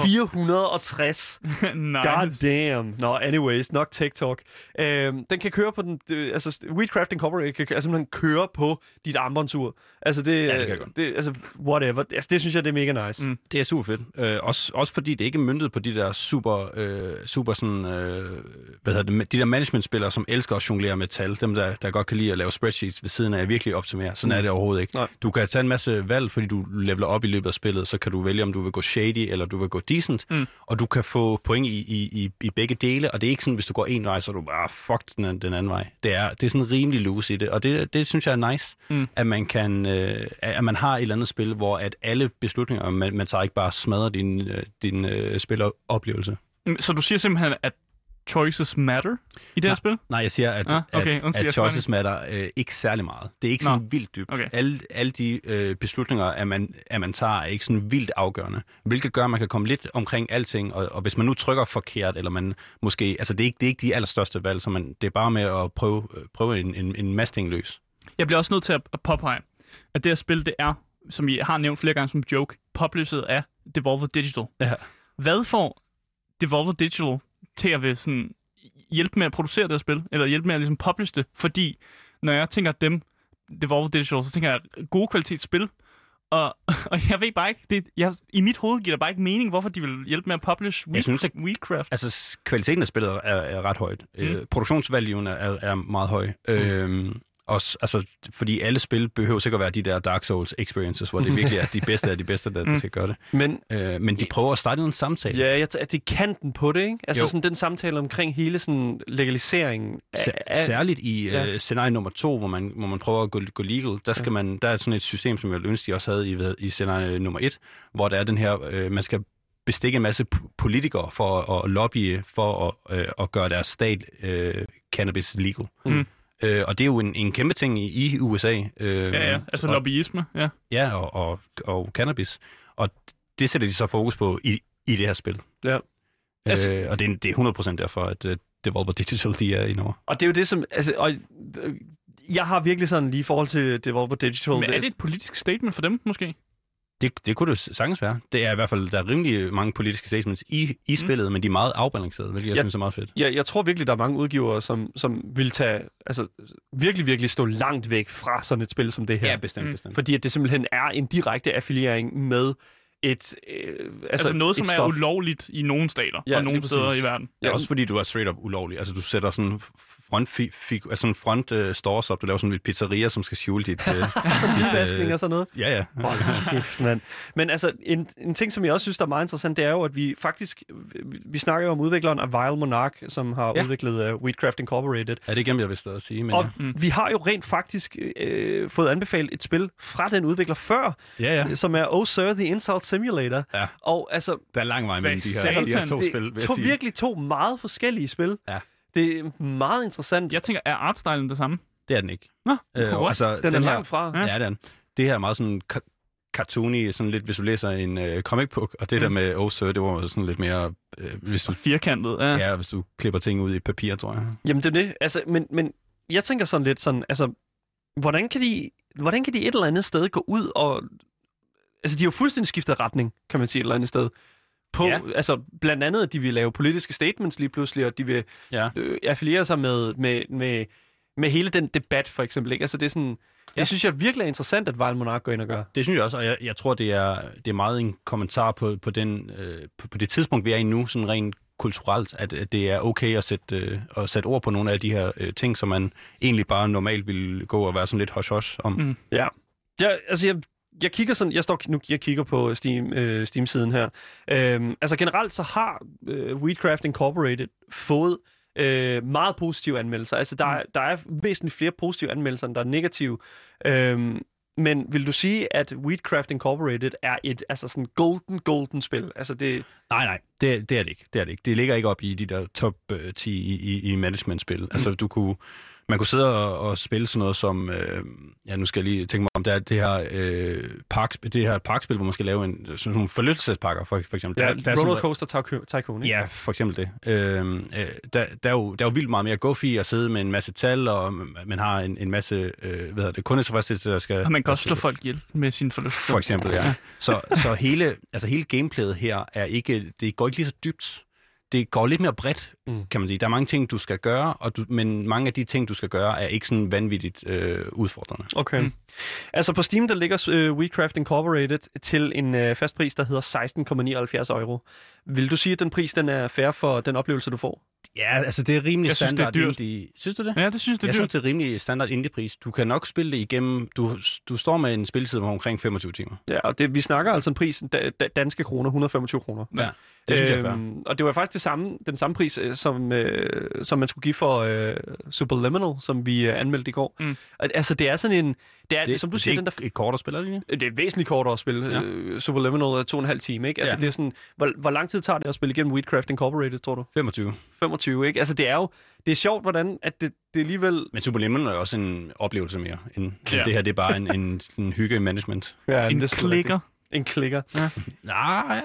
A: 460
B: nice.
A: God damn. Nå, anyways, nok TikTok. Øhm, den kan køre på den... Øh, altså, Weedcraft Incorporated kan altså, simpelthen køre på dit armbåndsur. Altså, det,
D: Ja, det kan
A: øh,
D: godt.
A: det Altså, whatever. Altså, det synes jeg, det er mega nice.
B: Mm.
D: Det er super fedt. Øh, også, også fordi det ikke er myndet på de der super, øh, super sådan, øh, hvad hedder det, de der managementspillere, som elsker at jonglere med tal. Dem, der, der godt kan lide at lave spreadsheets ved siden af, virkelig optimere. Sådan mm. er det overhovedet ikke.
A: Nej.
D: Du kan tage en masse valg, fordi du leveler op i løbet af spillet. Så kan du vælge, om du vil gå shady, eller du vil gå decent.
B: Mm.
D: Og du kan få point i, i, i, i begge dele. Og det er ikke sådan, hvis du går en vej, så er du bare, fuck den, den anden vej. Det er, det er sådan rimelig loose i det. Og det, det synes jeg er nice,
B: Mm.
D: at man kan, øh, at man har et eller andet spil, hvor at alle beslutninger, man, man tager ikke bare smadrer din, øh, din øh, spiloplevelse.
B: Så du siger simpelthen, at choices matter i det her spil?
D: Nej, jeg siger, at,
B: Ah, okay.
D: at,
B: Undskyld,
D: at choices matter øh, ikke særlig meget. Det er ikke
B: Nå.
D: sådan vildt dybt.
B: Okay.
D: Alle, alle de øh, beslutninger, at man, at man tager, er ikke sådan vildt afgørende. Hvilket gør, at man kan komme lidt omkring alting, og, og hvis man nu trykker forkert, eller man måske... Altså, det er ikke, det er ikke de allerstørste valg, så man, det er bare med at prøve, øh, prøve en, en, en masse ting løs.
B: Jeg bliver også nødt til at at påpege, at det her spil, det er, som I har nævnt flere gange som joke, published af Devolver Digital.
D: Ja.
B: Hvad får Devolver Digital til at vil sådan hjælpe med at producere det her spil, eller hjælpe med at ligesom publish det? Fordi når jeg tænker dem, Devolver Digital, så tænker jeg gode kvalitetsspil, og, og jeg ved bare ikke, det, jeg, i mit hoved giver det bare ikke mening, hvorfor de vil hjælpe med at publish
D: Jeg synes, at-
B: Weedcraft.
D: Altså, kvaliteten af spillet er, er ret højt. Mm. Øh, produktionsvaluen er, er meget høj. Mm. Øhm, også, altså, fordi alle spil behøver sikkert at være de der Dark Souls experiences, hvor det virkelig er de bedste af de bedste, der, der skal gøre det.
A: Men
D: Øh, men de prøver at starte en samtale.
A: ja, jeg, at det er kanten på det, ikke? Altså
D: Jo.
A: sådan den samtale omkring hele sådan legaliseringen af... Af
D: Særligt i
A: Ja.
D: øh, scenarie nummer to, hvor man, hvor man prøver at gå, gå legal, der, skal man, der er sådan et system, som jeg ville ønske, de også havde i, hvad- i scenarie nummer et, hvor der er den her, øh, man skal bestikke en masse politikere for at lobbye for at, øh, at gøre deres stat øh, cannabis legal.
B: Mm.
D: Øh, og det er jo en, en kæmpe ting i, i USA. Øh,
B: ja, ja, altså
D: og,
B: lobbyisme, ja.
D: Ja, og, og, og cannabis. Og det sætter de så fokus på i, i det her spil.
A: Ja. Altså-
D: Øh, og det er, det er 100% derfor, at uh, Devolver Digital de er indover.
A: Og det er jo det, som... Altså, og, øh, jeg har virkelig sådan lige i forhold til Devolver Digital...
B: Men er det et politisk statement for dem, måske?
D: Det, det kunne det sagtens være. Det er i hvert fald, der er rimelig mange politiske statements i, i spillet, mm. men de er meget afbalancerede, hvilket jeg
A: Ja.
D: synes er meget fedt.
A: Jeg, jeg tror virkelig, der er mange udgivere, som, som vil tage, altså virkelig, virkelig stå langt væk fra sådan et spil som det her.
D: bestemt,
B: Mm.
D: bestemt.
A: Fordi at det simpelthen er en direkte affiliering med et... Øh, altså,
B: Altså noget, som
A: et
B: er
A: stof.
B: ulovligt i nogle stater
A: Ja,
B: og nogle steder i verden.
D: Ja, også fordi du er straight up ulovlig. Altså, du sætter sådan front, fi, fi, altså sådan front uh, stores op. Du laver sådan et pizzeria, som skal skjule dit... Uh,
A: Hvidvaskning og sådan noget.
D: ja, ja.
A: Hold mand. Men altså, en, en ting, som jeg også synes, der er meget interessant, det er jo, at vi faktisk... Vi, vi snakker jo om udvikleren af Vile Monarch, som har
D: Ja.
A: udviklet uh, Wheatcraft Incorporated.
D: Ja, det glemte jeg vist at sige, men
A: Og
D: ja.
A: mm. vi har jo rent faktisk øh, fået anbefalet et spil fra den udvikler før,
D: Ja, ja.
A: som er Oh Sir, The Insult Simulator.
D: Ja.
A: Og altså,
D: Der er lang vej mellem de her, de her to
B: satan?
D: spil, vil
A: det
D: jeg
A: to,
D: sige.
A: virkelig to meget forskellige spil.
D: Ja.
A: Det er meget interessant.
B: Jeg tænker, er artstylen det samme?
D: Det er den ikke.
B: Nå,
D: Øh, altså,
A: den,
D: den
A: er
D: her,
A: langt fra.
B: Ja.
D: Ja, det er den. Det her er meget sådan cartoony, sådan lidt, hvis du læser en øh, comic book, og det
B: Mm.
D: der med Oh Sir, det var sådan lidt mere, øh, hvis du,
B: Firkantet, ja.
D: ja, hvis du klipper ting ud i papir, tror jeg.
A: Jamen, det er det. Altså, men, men jeg tænker sådan lidt sådan, altså, hvordan kan de, hvordan kan de et eller andet sted gå ud og... Altså, de har jo fuldstændig skiftet retning, kan man sige, et eller andet sted. På,
D: Ja.
A: Altså, blandt andet, at de vil lave politiske statements lige pludselig, og de vil
D: Ja.
A: øh, affiliere sig med, med, med, med hele den debat, for eksempel. Ikke? Altså, det er sådan...
D: Ja.
A: Det synes jeg virkelig er interessant, at Wild Monarch går ind og gør.
D: Det synes jeg også, og jeg, jeg tror, det er, det er meget en kommentar på, på, den, øh, på, på det tidspunkt, vi er i nu, sådan rent kulturelt, at, at det er okay at sætte, øh, at sætte ord på nogle af de her øh, ting, som man egentlig bare normalt ville gå og være sådan lidt hush-hush om.
B: Mm.
A: Ja. Jeg, altså, jeg, jeg kigger sådan, jeg står nu, jeg kigger på Steam, øh, Steam-siden her. Øhm, altså generelt så har øh, Weedcraft Incorporated fået øh, meget positive anmeldelser. Altså der, er, der er væsentligt flere positive anmeldelser, end der er negative. Øhm, men vil du sige, at Weedcraft Incorporated er et altså sådan golden, golden spil? Altså det,
D: Nej, nej, det, det er det ikke. Det er det ikke. Det ligger ikke op i de der top øh, 10 i, i, i management-spil. Mm. Altså, du kunne, man kunne sidde og, og spille sådan noget som, øh, ja, nu skal jeg lige tænke mig om, det er det her, øh, park, det her parkspil, hvor man skal lave en, sådan nogle forlystelsespakker, for, for eksempel.
A: der,
D: der,
A: der
D: er sådan-
A: Rollercoaster Tycoon, ikke?
D: Ja, for eksempel det. Øh, øh, der, der, er jo, der er jo vildt meget mere guf i at sidde med en masse tal, og man har en, en masse øh, hvad hedder det, kundetilfredsstillelse, der skal...
B: Og man kan
D: der
B: også slå folk ihjel med sin forlyst.
D: For eksempel, ja. Så, så hele, altså hele gameplayet her er ikke, det går ikke lige så dybt. Det går lidt mere bredt,
A: Mm.
D: kan man sige. Der er mange ting, du skal gøre, og du, men mange af de ting, du skal gøre, er ikke sådan vanvittigt øh, udfordrende.
A: Okay.
B: Mm.
A: Altså på Steam, der ligger uh, WeCraft Incorporated til en uh, fast pris, der hedder 16,79 euro. Vil du sige, at den pris den er fair for den oplevelse, du får?
D: Ja, altså det er rimelig
B: Jeg synes, det er
D: standard
B: dyrt.
D: indie. Synes du det?
B: Ja, det synes jeg, det
D: jeg
B: er
D: synes,
B: dyrt.
D: det er rimelig standard indie-pris. Du kan nok spille det igennem... Du, du står med en spilletid på omkring 25 timer.
A: Ja, og det, vi snakker altså en pris, da, da, danske kroner, 125 kroner.
D: Ja, det synes jeg er fair.
A: Øhm, Og det var faktisk det samme, den samme pris, øh, som, øh, som man skulle give for øh, Superliminal, som vi øh, anmeldte i går.
B: Mm.
A: Altså, det er sådan en... Det er,
D: Det,
A: som du
D: det
A: siger,
D: er
A: den der
D: ikke et kortere spil, er det ikke?
A: Det er væsentligt kortere at spille.
D: Ja.
A: Ja. Øh, Superliminal er to og en halv time, ikke? Altså,
D: Ja.
A: det er sådan... Hvor, hvor lang tid tager det at spille igennem Weedcraft Incorporated, tror du?
D: 25.
A: 25, ikke? Altså, det er jo... Det er sjovt, hvordan at det, det alligevel...
D: Men Superliminal er også en oplevelse mere. End,
B: Ja.
D: ja. Det her det er bare en, en, en hygge-management.
A: Ja,
B: En
A: det er
B: klikker.
A: rigtigt. En klikker.
D: Nej,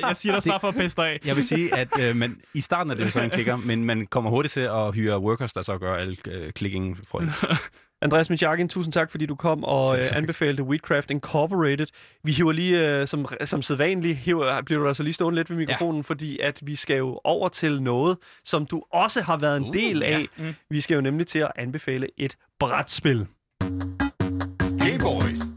B: jeg siger dig snart for at peste af.
D: Jeg vil sige, at øh, man, i starten er det jo så en klikker, men man kommer hurtigt til at hyre workers, der så gør al øh, klikkingen for en.
A: Andreas Michakin, tusind tak, fordi du kom og øh, anbefalede Weedcraft Incorporated. Vi hiver lige, øh, som, som sædvanligt, hiver, bliver du altså lige stående lidt ved mikrofonen, ja. fordi at vi skal jo over til noget, som du også har været en
D: Uh,
A: del af.
B: ja. Mm.
A: Vi skal jo nemlig til at anbefale et brætspil.
D: Gameboys.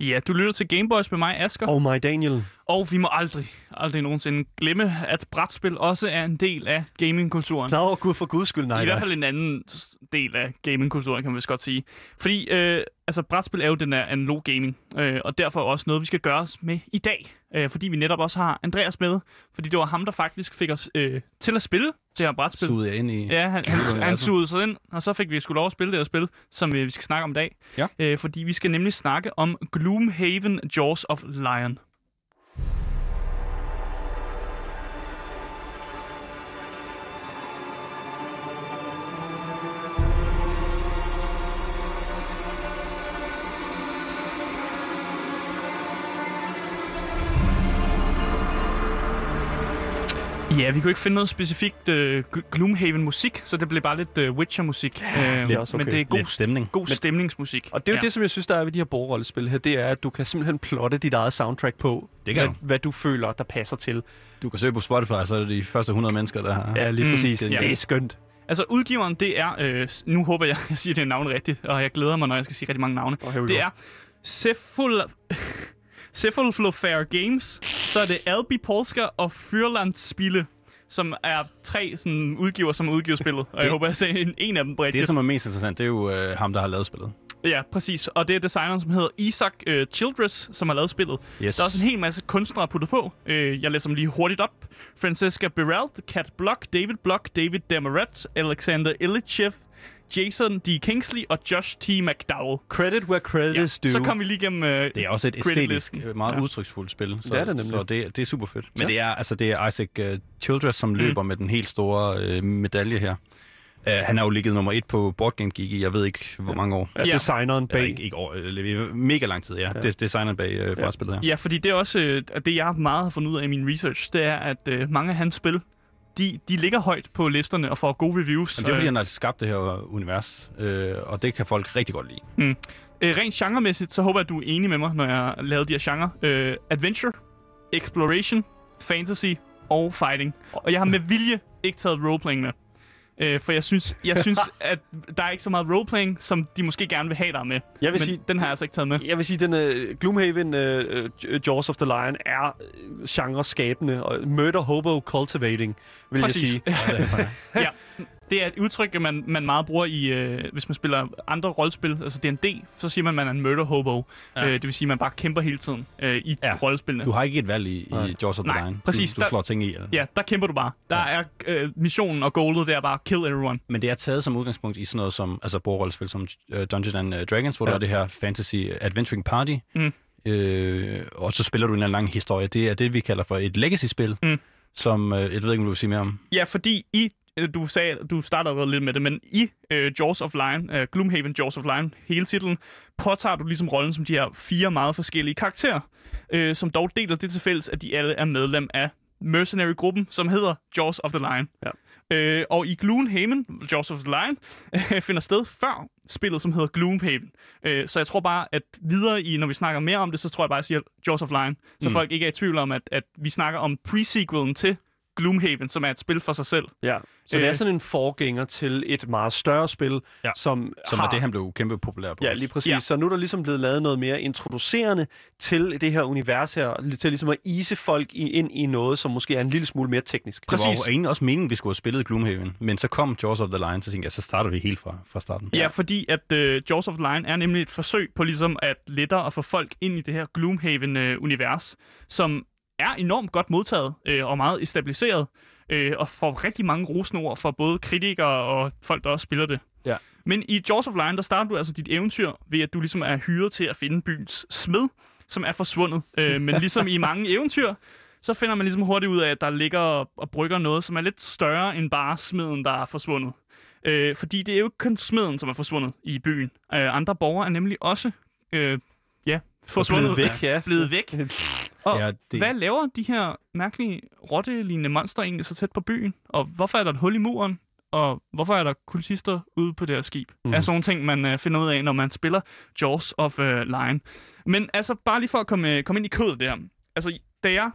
B: Ja, du lytter til Gameboys med mig, Asger.
A: Oh my Daniel.
B: Og vi må aldrig, aldrig nogensinde glemme, at brætspil også er en del af gamingkulturen.
A: Nå, gud for guds skyld, nej.
B: I
A: nej.
B: hvert fald en anden del af gamingkulturen, kan man vist godt sige. Fordi øh, altså, brætspil er jo den der analog gaming, øh, og derfor også noget, vi skal gøre os med i dag. Øh, fordi vi netop også har Andreas med, fordi det var ham, der faktisk fik os øh, til at spille det her brætspil.
D: Sugede jeg ind i...
B: Ja, han, han, han
D: universet.
B: sugede sig ind, og så fik vi sgu lov at spille det her spil, som øh, vi skal snakke om i dag.
D: Ja.
B: Øh, fordi vi skal nemlig snakke om Gloomhaven Jaws of Lion. Ja, vi kunne ikke finde noget specifikt øh, Gl- Gloomhaven-musik, så det blev bare lidt øh, Witcher-musik. Ja,
A: det er også
B: Men
A: okay.
B: det er god,
D: Lidt stemning.
B: god stemningsmusik.
A: Og det er jo
B: ja.
A: det, som jeg synes, der er ved de her bordrollespil her, det er, at du kan simpelthen plotte dit eget soundtrack på,
D: Det kan
A: hvad,
D: du.
A: hvad du føler, der passer til.
D: Du kan søge på Spotify, så er det de første 100 mennesker, der har...
A: Ja, lige
B: Mm,
A: præcis.
D: det er
A: Ja. Det er skønt.
B: Altså, udgiveren, det er... Øh, nu håber jeg, jeg siger det navn rigtigt, og jeg glæder mig, når jeg skal sige rigtig mange navne.
A: We
B: Det er Cephal... Cephalflofair Games, så er det Albi Polska og Fyrland Spille, som er tre sådan, udgiver, som udgiver spillet. Og jeg
D: Det-
B: håber, jeg ser en, en af dem bredt.
D: Det, som er mest interessant, det er jo øh, ham, der har lavet spillet.
B: Ja, præcis. Og det er designeren, som hedder Isaac øh, Childress, som har lavet spillet.
D: Yes.
B: Der er også en hel masse kunstnere puttet på. Øh, jeg læser dem lige hurtigt op. Francesca Beralt, Kat Block, David Block, David Demaret, Alexander Illichev, Jason D. Kingsley og Josh T. McDowell.
A: Credit where credit
B: Ja,
A: is due.
B: så kom vi lige igennem... Øh,
D: Det er også et æstetisk, øh, meget
B: Ja.
D: ja. udtryksfuldt spil. Så,
A: Det er det nemlig.
D: Så det, det er super fedt. Men
A: Ja.
D: det er altså det er Isaac uh, Childress, som løber med den helt store øh, medalje her. Uh, han har jo ligget nummer et på Board Game Geek i, jeg ved ikke hvor mange år.
A: Ja,
B: Ja.
A: designeren bag.
D: ikke, ikke år, eller mega lang tid, ja.
A: Ja.
D: ja. Det, designeren bag øh, brætspillet her.
B: Ja, fordi det er også øh, det, jeg meget har fundet ud af i min research, det er, at øh, mange af hans spil, de, de ligger højt på listerne og får gode reviews.
D: Men det er fordi,
B: Øh,
D: han har skabt det her univers, øh, og det kan folk rigtig godt lide.
B: Øh, rent genremæssigt, så håber jeg, at du er enig med mig, når jeg lavet de her genre. Øh, adventure, exploration, fantasy og fighting. Og jeg har med vilje ikke taget roleplaying med. Øh, for jeg synes, jeg synes at der er ikke så meget roleplaying, som de måske gerne vil have dig med.
A: Jeg vil
B: Men
A: sige,
B: den har jeg altså ikke taget med.
A: Jeg vil sige, den uh, Gloomhaven uh, Jaws of the Lion er uh, genre-skabende og murder hobo cultivating, vil
B: Præcis.
A: jeg sige.
B: ja, det er et udtryk, man, man meget bruger i, øh, hvis man spiller andre rollespil, altså D&D, så siger man, at man er en murder hobo. Ja. Øh, det vil sige, at man bare kæmper hele tiden øh, i ja. Rollespillene.
D: Du har ikke et valg i, i Jaws of the
B: Nej,
D: Lion.
B: præcis.
D: Du, du
B: Der-
D: slår ting i. Eller?
B: Ja, der kæmper du bare. Der ja. er øh, missionen og goalet, det er bare kill everyone.
D: Men det er taget som udgangspunkt i sådan noget som, altså bordrollespil som uh, Dungeons and uh, Dragons, hvor
A: Ja.
D: der er det her fantasy adventuring party.
B: Mm.
D: Øh, og så spiller du en lang historie. Det er det, vi kalder for et legacy-spil,
B: Mm.
D: som, øh, jeg ved ikke, om du vil sige mere om.
B: Ja, fordi i, øh, du sagde, du startede lidt med det, men i øh, Jaws of Lion, øh, Gloomhaven Jaws of Lion, hele titlen, påtager du ligesom rollen som de her fire meget forskellige karakterer, øh, som dog deler det til fælles, at de alle er medlem af mercenary-gruppen, som hedder Jaws of the Lion.
A: Ja.
B: Øh, og i Gloomhaven, Jaws of the Lion, øh, finder sted før spillet, som hedder Gloomhaven. Øh, så jeg tror bare, at videre i, når vi snakker mere om det, så tror jeg bare, at jeg siger Jaws of Lion, så mm. folk ikke er i tvivl om, at, at vi snakker om pre-sequelen til Gloomhaven, som er et spil for sig selv.
A: Ja. Så det er
B: Øh.
A: sådan en forgænger til et meget større spil,
D: Ja.
A: som,
D: Som
A: har...
D: er det, han blev kæmpe populær på.
A: Ja, lige præcis.
B: Ja.
A: Ja. Så nu er der ligesom blevet lavet noget mere introducerende til det her univers her, til ligesom at ise folk i, ind i noget, som måske er en lille smule mere teknisk.
D: Det var
B: Præcis.
D: jo egentlig også meningen, vi skulle have spillet Gloomhaven, men så kom Jaws of the Lion, så tænkte jeg, så starter vi helt fra, fra starten.
B: Ja, fordi at uh, Jaws of the Lion er nemlig et forsøg på ligesom at lettere at få folk ind i det her Gloomhaven-univers, som er enormt godt modtaget øh, og meget stabiliseret, øh, og får rigtig mange rosende ord fra både kritikere og folk, der også spiller det.
A: Ja.
B: Men i Jaws of Lion, der starter du altså dit eventyr ved, at du ligesom er hyret til at finde byens smed, som er forsvundet. Øh, men ligesom i mange eventyr, så finder man ligesom hurtigt ud af, at der ligger og, og brygger noget, som er lidt større end bare smeden, der er forsvundet. Øh, fordi det er jo ikke kun smeden, som er forsvundet i byen. Øh, andre borgere er nemlig også øh, ja, forsvundet.
A: blevet væk, ja.
B: blevet væk. Og
D: Ja, det-
B: hvad laver de her mærkelige rottelignende monster egentlig så tæt på byen? Og hvorfor er der et hul i muren? Og hvorfor er der kultister ude på det her skib? Mm. Er sådan nogle ting, man øh, finder ud af, når man spiller Jaws of øh, Lion. Men altså, bare lige for at komme, øh, komme ind i kødet der. Altså, da jeg,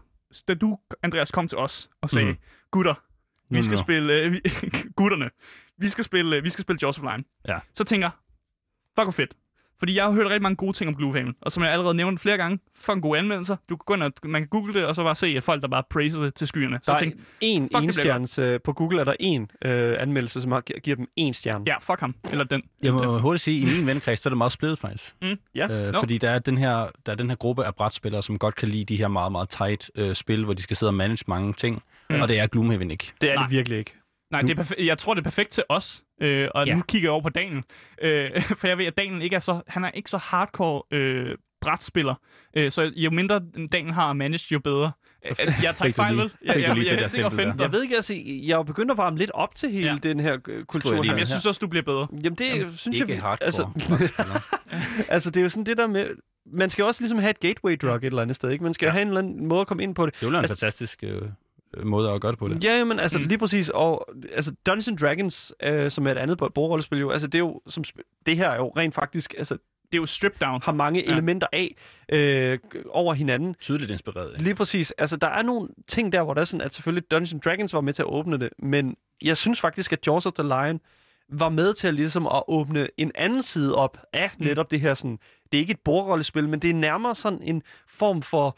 B: da du, Andreas, kom til os og sagde, mm. gutter, vi skal
D: nu.
B: spille, øh, vi, gutterne, vi skal spille, øh, vi skal spille Jaws of Lion.
D: Ja.
B: Så tænker fuck hvor fedt. Fordi jeg har hørt rigtig mange gode ting om Gloomhaven, og som jeg allerede nævnte flere gange, fucking gode anmeldelser. Du kan gå ind og, man kan google det, og så bare se at folk, der bare praiser det til skyerne. Så
A: Der er
B: tænkte,
A: en
B: bliver
A: enstjernes, øh, på Google er der en øh, anmeldelse, som har, gi- giver dem en stjerne.
B: ja, fuck ham. Eller den.
D: Jeg må hurtigt sige, at i min vennekreds, så er det meget splittet faktisk.
A: Ja.
D: Øh,
B: Nå.
D: Fordi der er, den her, der er den her gruppe af brætspillere, som godt kan lide de her meget, meget tight øh, spil, hvor de skal sidde og manage mange ting. Mm. Og det er Gloomhaven ikke.
A: Det er
B: Nej.
A: det virkelig ikke.
B: Nej, det er perfe- jeg tror, det er perfekt til os. Øh, og
D: Ja.
B: nu kigger jeg over på Daniel. Øh, for jeg ved, at Daniel ikke er så, han er ikke så hardcore øh, brætspiller. Øh, så jo mindre Daniel har at manage, jo bedre. Øh, jeg tager fejl, vel? Jeg, jeg, jeg, jeg, jeg, jeg, jeg,
A: ved ikke, altså, jeg er begyndt at varme lidt op til hele
B: Ja.
A: den her øh, kultur.
B: Jamen, jeg synes også, du bliver bedre.
A: Jamen, det Jamen, synes
D: ikke
A: jeg...
D: hardcore
A: Altså, altså, det er jo sådan det der med... Man skal også ligesom have et gateway drug et eller andet sted, ikke? Man skal ja.
B: Ja.
A: have en eller anden måde at komme ind på det.
D: Det er jo en
A: Altså-
D: fantastisk øh, øh, måde at gøre det på det.
A: Ja, men altså
B: Mm.
A: mm. lige præcis. Og altså Dungeons and Dragons, øh, som er et andet bo- bordrollespil jo, altså det er jo, som, det her er jo rent faktisk, altså
B: Det er jo strip down.
A: har mange
B: Ja.
A: ja. elementer af øh, over hinanden.
D: Tydeligt inspireret. af.
A: Lige præcis. Altså, der er nogle ting der, hvor der er sådan, at selvfølgelig Dungeons and Dragons var med til at åbne det, men jeg synes faktisk, at Jaws of the Lion var med til at, ligesom at åbne en anden side op af
B: Mm.
A: netop det her sådan, det er ikke et bordrollespil, men det er nærmere sådan en form for øh,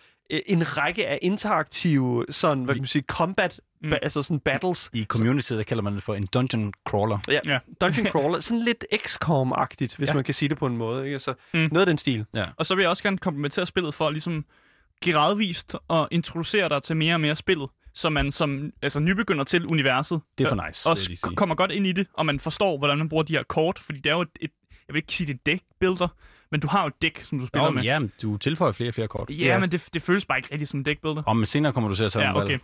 A: en række af interaktive sådan, hvad kan man sige, combat,
B: Mm.
A: altså sådan battles.
D: I community, der kalder man det for en dungeon crawler.
A: Ja,
B: Ja.
A: ja. Dungeon Crawler, sådan lidt XCOM-agtigt, hvis
D: Ja.
A: ja. man kan sige det på en måde. Ikke? Altså,
B: Mm.
A: Noget af den stil.
B: Og så vil jeg også gerne komplementere spillet for at ligesom gradvist og introducere dig til mere og mere spillet, så man som altså, nybegynder til universet
D: Det er for
B: øh,
D: nice,
B: også
D: sige.
B: kommer godt ind i det, og man forstår, hvordan man bruger de her kort, fordi det er jo et, et jeg vil ikke sige, det er et deck-builder, men du har jo et dæk, som du spiller
D: Nå,
B: med.
D: ja, men du tilføjer flere og flere kort.
B: Ja,
A: Ja.
B: men det, det føles bare ikke rigtig som en deck-builder.
D: Og men senere kommer du til at tage
B: Ja, okay.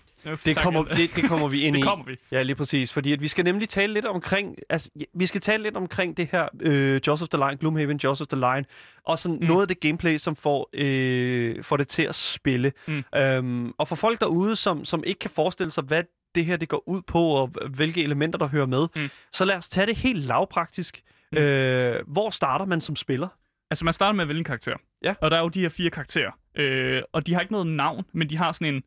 A: Det kommer, det, det kommer vi ind
B: det
A: i.
B: kommer vi.
A: Ja, lige præcis. Fordi at vi skal nemlig tale lidt omkring, altså, vi skal tale lidt omkring det her øh, of the Line, Gloomhaven, of the Line, og sådan
B: mm.
A: noget af det gameplay, som får, øh, får det til at spille.
B: Mm.
A: Øhm, og for folk derude, som, som ikke kan forestille sig, hvad det her det går ud på, og hvilke elementer, der hører med,
B: Mm.
A: så lad os tage det helt lavpraktisk.
B: Mm.
A: Øh, hvor starter man som spiller?
B: Altså, man starter med at vælge en karakter.
A: Ja.
B: Og der er jo de her fire karakterer. Øh, og de har ikke noget navn, men de har sådan en,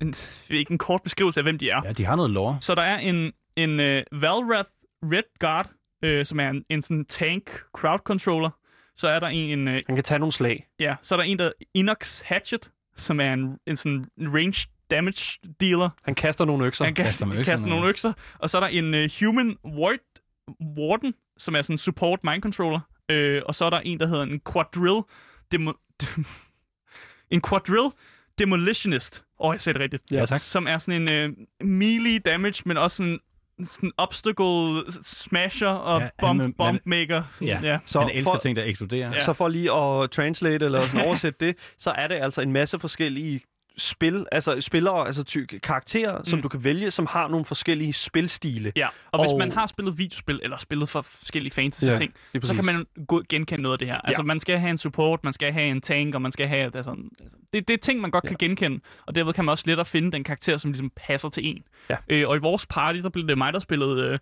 B: en, ikke en kort beskrivelse af, hvem de er.
D: Ja, de har noget lore.
B: Så der er en, en uh, Valrath Red Guard, øh, som er en, en sådan tank crowd controller. Så er der en, en øh,
A: Han kan tage nogle slag.
B: ja, så er der en, der Inox Hatchet, som er en, en sådan range damage dealer.
A: Han kaster nogle økser.
B: Han
D: kaster
B: kaster, kaster, nogle økser. Og så er der en uh, Human Ward, Warden, som er sådan en support mind controller. Øh, og så er der en, der hedder en Quadrill demo, en Quadrill Demolitionist. Åh, oh, jeg sagde det rigtigt.
D: Ja, tak.
B: Som er sådan en uh, melee damage, men også sådan sådan obstacle smasher og
D: Ja, han-
B: bomb,
D: man-
B: bomb maker.
D: Ja.
B: ja.
A: Så
D: Han elsker
A: for-
D: ting, der eksploderer.
B: Ja.
A: Så for lige at translate eller sådan oversætte det, så er det altså en masse forskellige spil, altså spillere, altså ty- karakterer, mm. som du kan vælge, som har nogle forskellige spilstile.
B: Ja, og hvis
A: Og-
B: man har spillet videospil, eller spillet for forskellige fantasy
A: Ja,
B: ting,
A: lige
B: så kan man gå genkende noget af det her. Altså, man skal have en support, man skal have en tank, og man skal have... Altså, altså, det, det er ting, man godt ja. kan genkende, og derved kan man også lettere finde den karakter, som ligesom passer til en.
A: Ja.
B: Øh, og i vores party, der blev det mig, der spillede øh,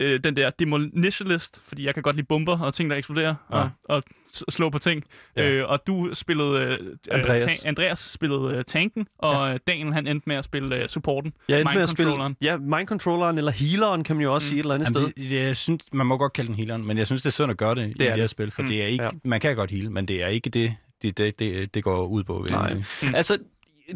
B: øh, den der Demolitionist, fordi jeg kan godt lide bomber og ting, der eksploderer,
D: Ja.
B: og, og slå på ting.
D: Ja.
B: Øh, og du spillede... Øh,
A: Andreas.
B: Øh, ta- Andreas spillede øh, tanken, og ja. Daniel han endte med at spille øh, supporten.
A: Jeg endte med at spille, ja, mind-controlleren, eller healeren, kan man jo også mm. sige et eller andet
D: Jamen,
A: sted.
D: det, jeg synes, man må godt kalde den healeren, men jeg synes, det er synd at gøre det, det i det her spil, for
B: Mm.
D: det er ikke,
A: Ja.
D: man kan godt heal, men det er ikke det, det, det, det, det går ud på.
A: Nej.
B: Mm.
A: Altså,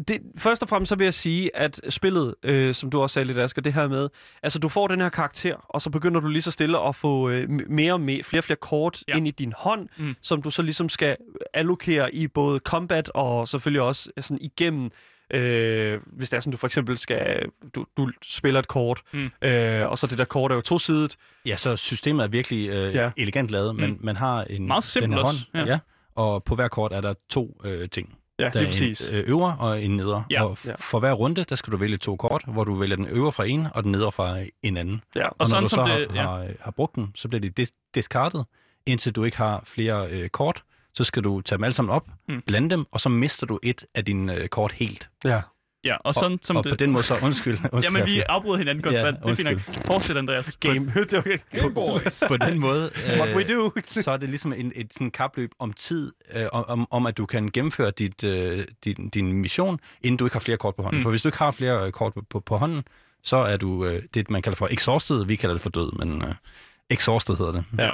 A: det, først og fremmest så vil jeg sige, at spillet, øh, som du også sagde lidt, Asger, det her med, altså du får den her karakter, og så begynder du lige så stille at få øh, mere og mere, flere og flere kort ja. Ind i din hånd, mm. Som du så ligesom skal allokere i både combat og selvfølgelig også sådan igennem Øh, hvis det er sådan, du for eksempel skal, du, du spiller et kort,
B: Mm.
A: øh, og så det der kort er jo tosidigt.
D: Ja, så systemet er virkelig øh,
A: Ja.
D: elegant lavet, men
B: Mm.
D: man har en
B: Meget simpelt
D: den her
B: også,
D: hånd,
B: ja.
D: ja. og på hver kort er der to øh, ting.
A: Ja,
D: Der
A: lige
D: er
A: præcis.
D: en øh, øvre og en neder.
B: Ja.
D: Og f-
A: Ja.
D: for hver runde, der skal du vælge to kort, hvor du vælger den øvre fra en, og den nedre fra en anden.
A: ja.
D: Og, og når
B: sådan
D: du så
B: som
D: har,
B: det- ja.
D: har, har brugt dem, så bliver de dis- discardet, indtil du ikke har flere øh, kort. Så skal du tage dem alle sammen op,
B: mm.
D: blande dem, og så mister du et af dine øh, kort helt.
A: ja.
B: Ja, og sådan som
D: og
B: det...
D: på den måde så, undskyld, undskyld
B: Jamen, vi afbryder hinanden konstant.
D: Ja,
B: det er fint nok. Fortsæt, Andreas.
A: Game. det okay.
D: på den måde,
A: It's what we do.
D: så er det ligesom en, et sådan kapløb om tid, øh, om- om, at du kan gennemføre dit, øh, din, din mission, inden du ikke har flere kort på hånden.
B: Mm.
D: Mm. For hvis du ikke har flere øh, kort på, på, på hånden, så er du øh, det, man kalder for exhausted. Vi kalder det for død, men øh, exhausted hedder det.
B: Ja.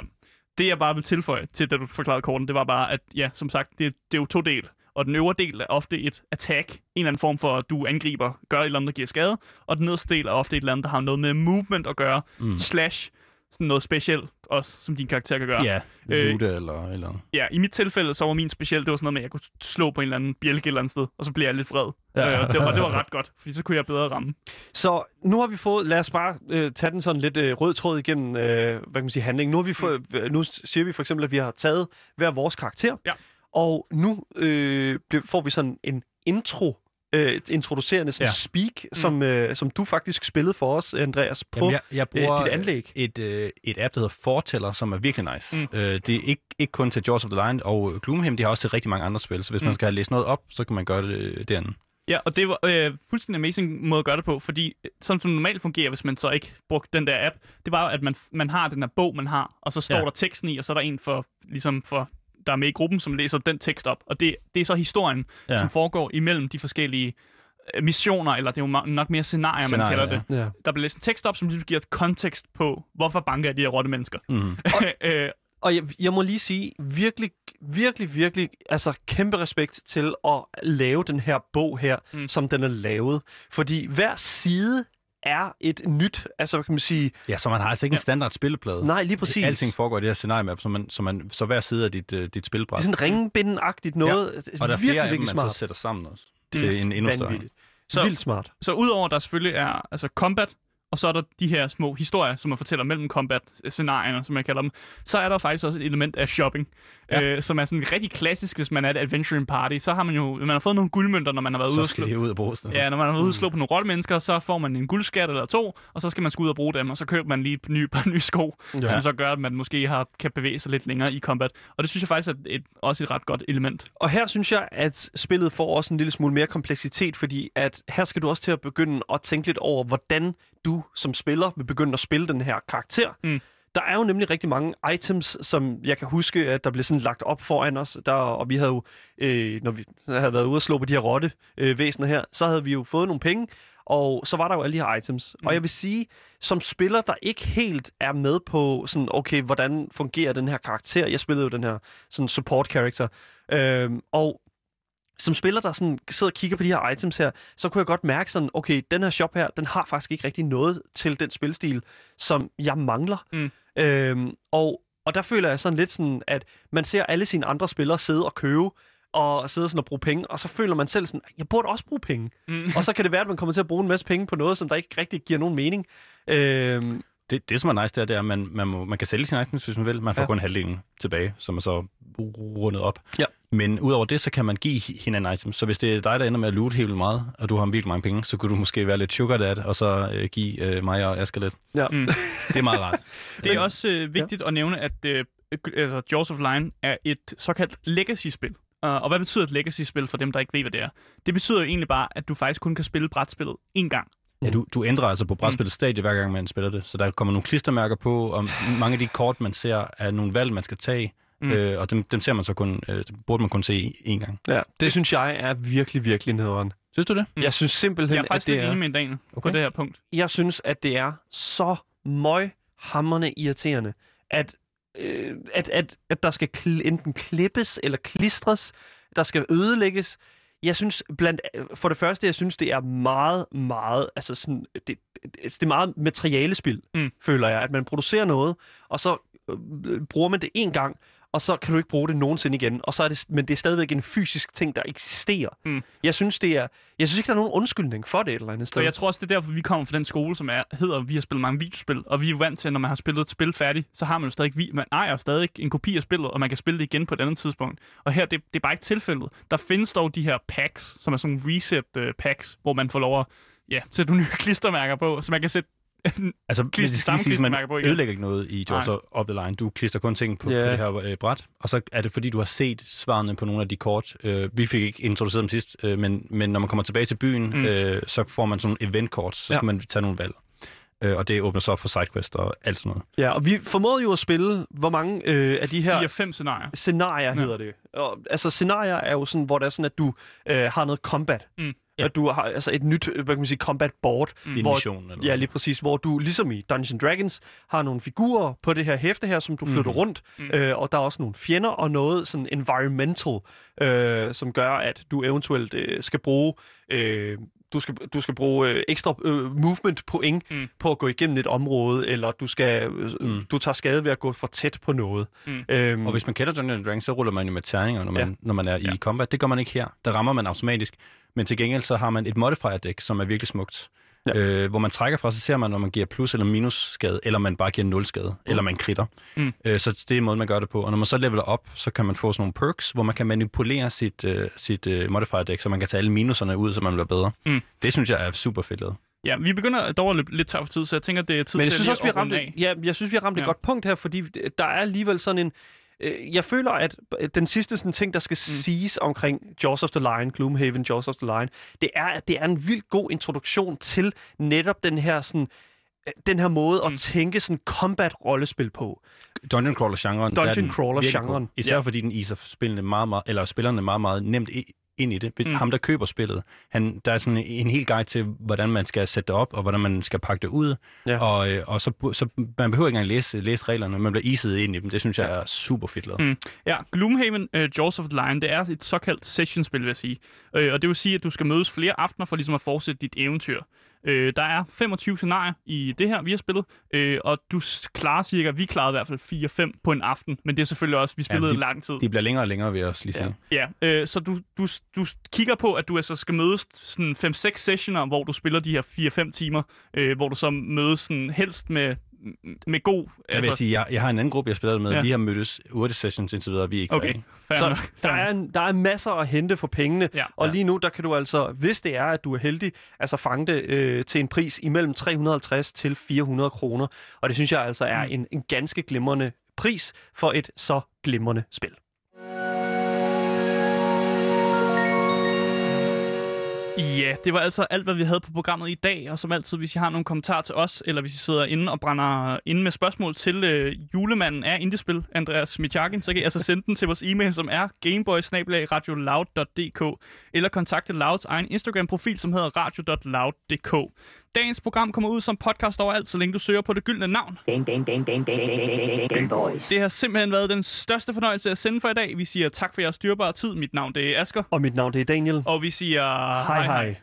B: Det, jeg bare vil tilføje til, da du forklarede korten, det var bare, at ja, som sagt, det, det er jo to del. Og den øvre del er ofte et attack, en eller anden form for, at du angriber, gør et eller andet, der giver skade. Og den nederste del er ofte et eller andet, der har noget med movement at gøre, mm. slash sådan noget specielt også, som din karakter kan gøre.
D: Ja,
B: Øh,
D: lute eller, eller...
B: Ja, i mit tilfælde, så var min speciel, det var sådan noget med, at jeg kunne slå på en eller anden bjælke et eller andet sted, og så blev jeg lidt vred.
A: Ja.
B: Ja. Øh, det, var, det var ret godt, fordi så kunne jeg bedre ramme.
A: Så nu har vi fået, lad os bare øh, tage den sådan lidt øh, rød tråd igennem, øh, hvad kan man sige, handling. Nu, har vi fået, øh, nu siger vi for eksempel, at vi har taget hver vores karakter,
B: Ja.
A: Og nu øh, får vi sådan en intro, øh, et introducerende sådan
D: Ja.
A: speak, som, øh, som du faktisk spillede for os, Andreas, på
D: Jamen, jeg, jeg bruger
A: øh, dit anlæg.
D: et, øh, et app, der hedder Fortæller, som er virkelig nice.
B: Mm.
D: Mm. Øh, det er ikke, ikke kun til Jaws of the Lion og Gloomhaven, de har også til rigtig mange andre spil. Så hvis mm.
B: Mm.
D: man skal have læst noget op, så kan man gøre det øh, derinde.
B: Ja, og det var øh, fuldstændig amazing måde at gøre det på, fordi øh, sådan som normalt fungerer, hvis man så ikke brugte den der app, det var, at man, man har den der bog, man har, og så står. Ja. der teksten i, og så er der en for, ligesom for, der er med i gruppen, som læser den tekst op. Og det, det er så historien, ja.
D: Ja.
B: som foregår imellem de forskellige øh, missioner, eller det er jo nok mere scenarier, man
D: Scenarier,
B: kalder det.
A: Ja.
B: Der bliver læst en tekst op, som ligesom giver et kontekst på, hvorfor banker de her rotte mennesker.
D: Mm.
B: øh,
A: Og jeg, jeg må lige sige, virkelig, virkelig, virkelig, altså kæmpe respekt til at lave den her bog her. Mm. som den er lavet. Fordi hver side er et nyt, altså hvad kan man sige,
D: Ja, så man har altså ikke en standard spilleplade.
A: nej lige præcis.
D: Alting foregår i det her scenarie, så, man, så, man, så hver side af dit, uh, dit
A: Det
D: spilbræt.
A: er sådan ringebindenagtigt noget. Ja.
D: og der er
A: virkelig,
D: flere af dem,
A: virkelig
D: man
A: smart.
D: så sætter sammen også.
A: Det
D: til
A: er
D: en endnu større.
A: vanvittigt. Så
B: Så-
A: vildt smart.
B: Så udover der selvfølgelig er altså combat, og så er der de her små historier, som man fortæller mellem combat-scenarierne, som jeg kalder dem, så er der faktisk også et element af shopping, ja. Øh, som er sådan rigtig klassisk, hvis man er et adventuring party. Så har man jo man har fået nogle guldmønter, når man har været ude
D: Så
B: og
D: skal
B: slå.
D: ud og bruges. det.
B: Ja, når man har været ude og slå på nogle rollemennesker, så får man en guldskat eller to, og så skal man skulle ud og bruge dem, og så køber man lige et nye, par nye sko,
A: ja.
B: som så gør, at man måske har, kan bevæge sig lidt længere i combat. Og det synes jeg faktisk er et, også et ret godt element.
A: Og her synes jeg, at spillet får også en lille smule mere kompleksitet, fordi at her skal du også til at begynde at tænke lidt over, hvordan du som spiller vil begynde at spille den her karakter.
B: Mm.
A: Der er jo nemlig rigtig mange items, som jeg kan huske, at der blev sådan lagt op foran os. Der, og vi havde jo, øh, når vi havde været ude og slå på de her rotte øh, væsener her, så havde vi jo fået nogle penge, Og så var der jo alle de her items. Mm. Og jeg vil sige, som spiller, der ikke helt er med på, sådan, okay, hvordan fungerer den her karakter. Jeg spillede jo den her sådan support character. Øhm, og som spiller, der sådan sidder og kigger på de her items her, så kunne jeg godt mærke sådan, okay, den her shop her, den har faktisk ikke rigtig noget til den spilstil, som jeg mangler.
B: Mm.
A: Øhm, og, og der føler jeg sådan lidt sådan, at man ser alle sine andre spillere sidde og købe, og sidde sådan og bruge penge, og så føler man selv sådan, jeg burde også bruge penge.
B: Mm.
A: og så kan det være, at man kommer til at bruge en masse penge på noget, som der ikke rigtig giver nogen mening. Øhm,
D: Det, det, som er nice, det er, det er at man, man, må, man kan sælge sine items, hvis man vil. Man får
A: Ja.
D: kun halvdelen tilbage, som er så rundet op.
A: Ja.
D: Men udover det, så kan man give hinanden items. Så hvis det er dig, der ender med at loot helt vildt meget, og du har virkelig mange penge, så kunne du måske være lidt sugar dad, og så øh, give øh, mig og Asger lidt.
A: ja.
B: Mm.
D: Det er meget rart.
B: Det er også øh, vigtigt at nævne, at øh, øh, altså, Jaws of Line er et såkaldt legacy-spil. Uh, og hvad betyder et legacy-spil for dem, der ikke ved, hvad det er? Det betyder jo egentlig bare, at du faktisk kun kan spille brætspillet én gang.
D: Ja, du, du ændrer altså på brætspillets stadie, hver gang man spiller det. Så der kommer nogle klistermærker på, og mange af de kort, man ser, er nogle valg, man skal tage.
B: Mm.
D: Øh, og dem, dem ser man så kun, øh, burde man kun se én gang.
A: ja. Det synes jeg er virkelig, virkelig nederen.
D: Synes du det?
B: Mm.
A: Jeg synes simpelthen,
B: Jeg er
A: at
B: faktisk
A: det
B: lidt
A: er...
B: enig med en Daniel okay. på det her punkt.
A: jeg synes, at det er så møghamrende irriterende, at, øh, at, at, at der skal kl- enten klippes eller klistres, der skal ødelægges. Jeg synes blandt for det første, jeg synes det er meget meget altså sådan det, det, det er meget materialespil,
B: Mm.
A: føler jeg, at man producerer noget og så øh, bruger man det en gang og så kan du ikke bruge det nogensinde igen. Og så er det, men det er stadigvæk en fysisk ting, der eksisterer.
B: Mm.
A: Jeg synes, det er, jeg synes ikke, der er nogen undskyldning for det et eller andet sted.
B: Så jeg tror også, det er derfor, vi kommer fra den skole, som er, hedder, vi har spillet mange videospil, og vi er vant til, når man har spillet et spil færdigt, så har man jo stadig, vi- man ejer stadig en kopi af spillet, og man kan spille det igen på et andet tidspunkt. Og her, det, det er bare ikke tilfældet. Der findes dog de her packs, som er sådan reset uh, packs, hvor man får lov at ja, sætte nogle nye klistermærker på, så man kan sætte
D: Altså,
B: Klister-
D: hvis det skal siges,
B: klistermærker på
D: man
B: igen.
D: ødelægger ikke noget i Jaws
B: Nej.
D: of the Line. Du klister kun ting på,
A: Ja.
D: på det her øh, bræt, og så er det fordi, du har set svarene på nogle af de kort. Øh, vi fik ikke introduceret dem sidst, øh, men, men når man kommer tilbage til byen,
B: Mm.
D: mm. øh, så får man sådan nogle eventkort, så skal
A: Ja.
D: man tage nogle valg. Øh, og det åbner så op for sidequest og alt sådan noget.
A: Ja, og vi formåede jo at spille, hvor mange øh, af de her
B: 4-5 scenarier.
A: scenarier
B: Ja.
A: hedder det. Og, altså scenarier er jo sådan, hvor det er sådan, at du øh, har noget combat.
B: Mm.
A: At du har altså et nyt, øh, hvad kan man sige, combat board.
B: Mm.
A: Hvor-
D: mission. Eller
A: Ja, lige præcis, hvor du ligesom i Dungeons Dragons har nogle figurer på det her hæfte her, som du flytter
D: Mhm.
A: rundt,
B: Mm.
A: øh, og der er også nogle fjender og noget sådan environmental, øh, som gør, at du eventuelt øh, skal bruge øh, du skal, du skal bruge øh, ekstra øh, movement point
B: Mm.
A: på at gå igennem et område, eller du skal øh,
D: Mm.
A: du tager skade ved at gå for tæt på noget.
B: Mm.
A: Øhm,
D: Og hvis man kender Dungeons Dragons, så ruller man jo med terninger, når man,
A: Ja.
D: når man er
B: Ja.
D: i combat. Det gør man ikke her. Der rammer man automatisk. Men til gengæld så har man et modifier-dæk, som er virkelig smukt.
A: Ja.
D: Øh, hvor man trækker fra, så ser man, når man giver plus eller minus skade, eller man bare giver nul skade, mm. eller man kritter.
B: Mm.
D: Øh, så det er måden, man gør det på. Og når man så leveler op, så kan man få sådan nogle perks, hvor man kan manipulere sit, øh, sit øh, modifier-dæk, så man kan tage alle minuserne ud, så man bliver bedre.
B: Mm.
D: Det synes jeg er super fedt lavet.
B: Ja, vi begynder dog at løbe lidt tør for tid, så jeg tænker, det er tid
A: Men jeg
B: til
A: synes
B: lige
A: også, vi
B: at
A: har ramt
B: runde
A: et,
B: af.
A: ja, jeg synes, vi har ramt et
B: Ja.
A: godt punkt her, fordi der er alligevel sådan en... Øh, jeg føler, at den sidste sådan, ting, der skal mm. siges omkring Jaws of the Lion, Gloomhaven, Jaws of the Lion, det er, at det er en vildt god introduktion til netop den her sådan øh, den her måde
B: Mm.
A: at tænke sådan combat-rollespil på.
D: Dungeon crawler-genren. er
A: Dungeon crawler-genren.
D: Især
A: Ja.
D: fordi den iser spillene meget, meget, eller spillerne meget, meget nemt i, ind i det.
B: Mm.
D: Ham, der køber spillet, han, der er sådan en, en hel guide til, hvordan man skal sætte det op, og hvordan man skal pakke det ud.
A: Ja.
D: Og, øh, og så, så man behøver ikke engang læse, læse reglerne, man bliver iset ind i dem. Det synes jeg er super fedt lavet.
B: Mm. Ja, Gloomhaven uh, Jaws of the Lion, det er et såkaldt sessionspil, vil jeg sige. Øh, og det vil sige, at du skal mødes flere aftener for ligesom at fortsætte dit eventyr. Øh, der er 25 scenarier i det her, vi har spillet, øh, og du klarer cirka, vi klarede i hvert fald 4-5 på en aften, men det er selvfølgelig også, vi spillede
D: de-
B: ja, lang tid.
D: De bliver længere og længere, vil jeg også lige
A: Ja.
D: sige.
B: Ja, øh, så du, du, du kigger på, at du altså skal mødes sådan 5-6 sessioner, hvor du spiller de her 4-5 timer, øh, hvor du så mødes sådan helst med, med god... altså,
D: Jeg vil sige, jeg, jeg har en anden gruppe, jeg spiller med.
B: Ja.
D: Vi har mødtes 8 sessions indtil videre, vi er ikke
B: Okay,
D: færdige.
A: Så
B: nok,
A: der er, en, der er masser at hente for pengene,
B: Ja.
A: og
D: Ja.
A: lige nu, der kan du altså, hvis det er, at du er heldig, altså fange det øh, til en pris imellem 350 til 400 kroner. Og det synes jeg altså er
B: Mm.
A: en, en ganske glimrende pris for et så glimrende spil.
B: Ja, det var altså alt, hvad vi havde på programmet i dag. Og som altid, hvis I har nogle kommentarer til os, eller hvis I sidder inde og brænder inde med spørgsmål til øh, julemanden af Indiespil, Andreas Michakin, så kan I altså sende den til vores e-mail, som er gameboy eller kontakte Louds egen Instagram-profil, som hedder radio.loud.dk. Dagens program kommer ud som podcast overalt, så længe du søger på det gyldne navn.
C: Boys.
B: Det har simpelthen været den største fornøjelse at sende for i dag. Vi siger tak for jeres styrbare tid. Mit navn det er Asker.
A: Og mit navn det er Daniel.
B: Og vi siger
A: Hej hej.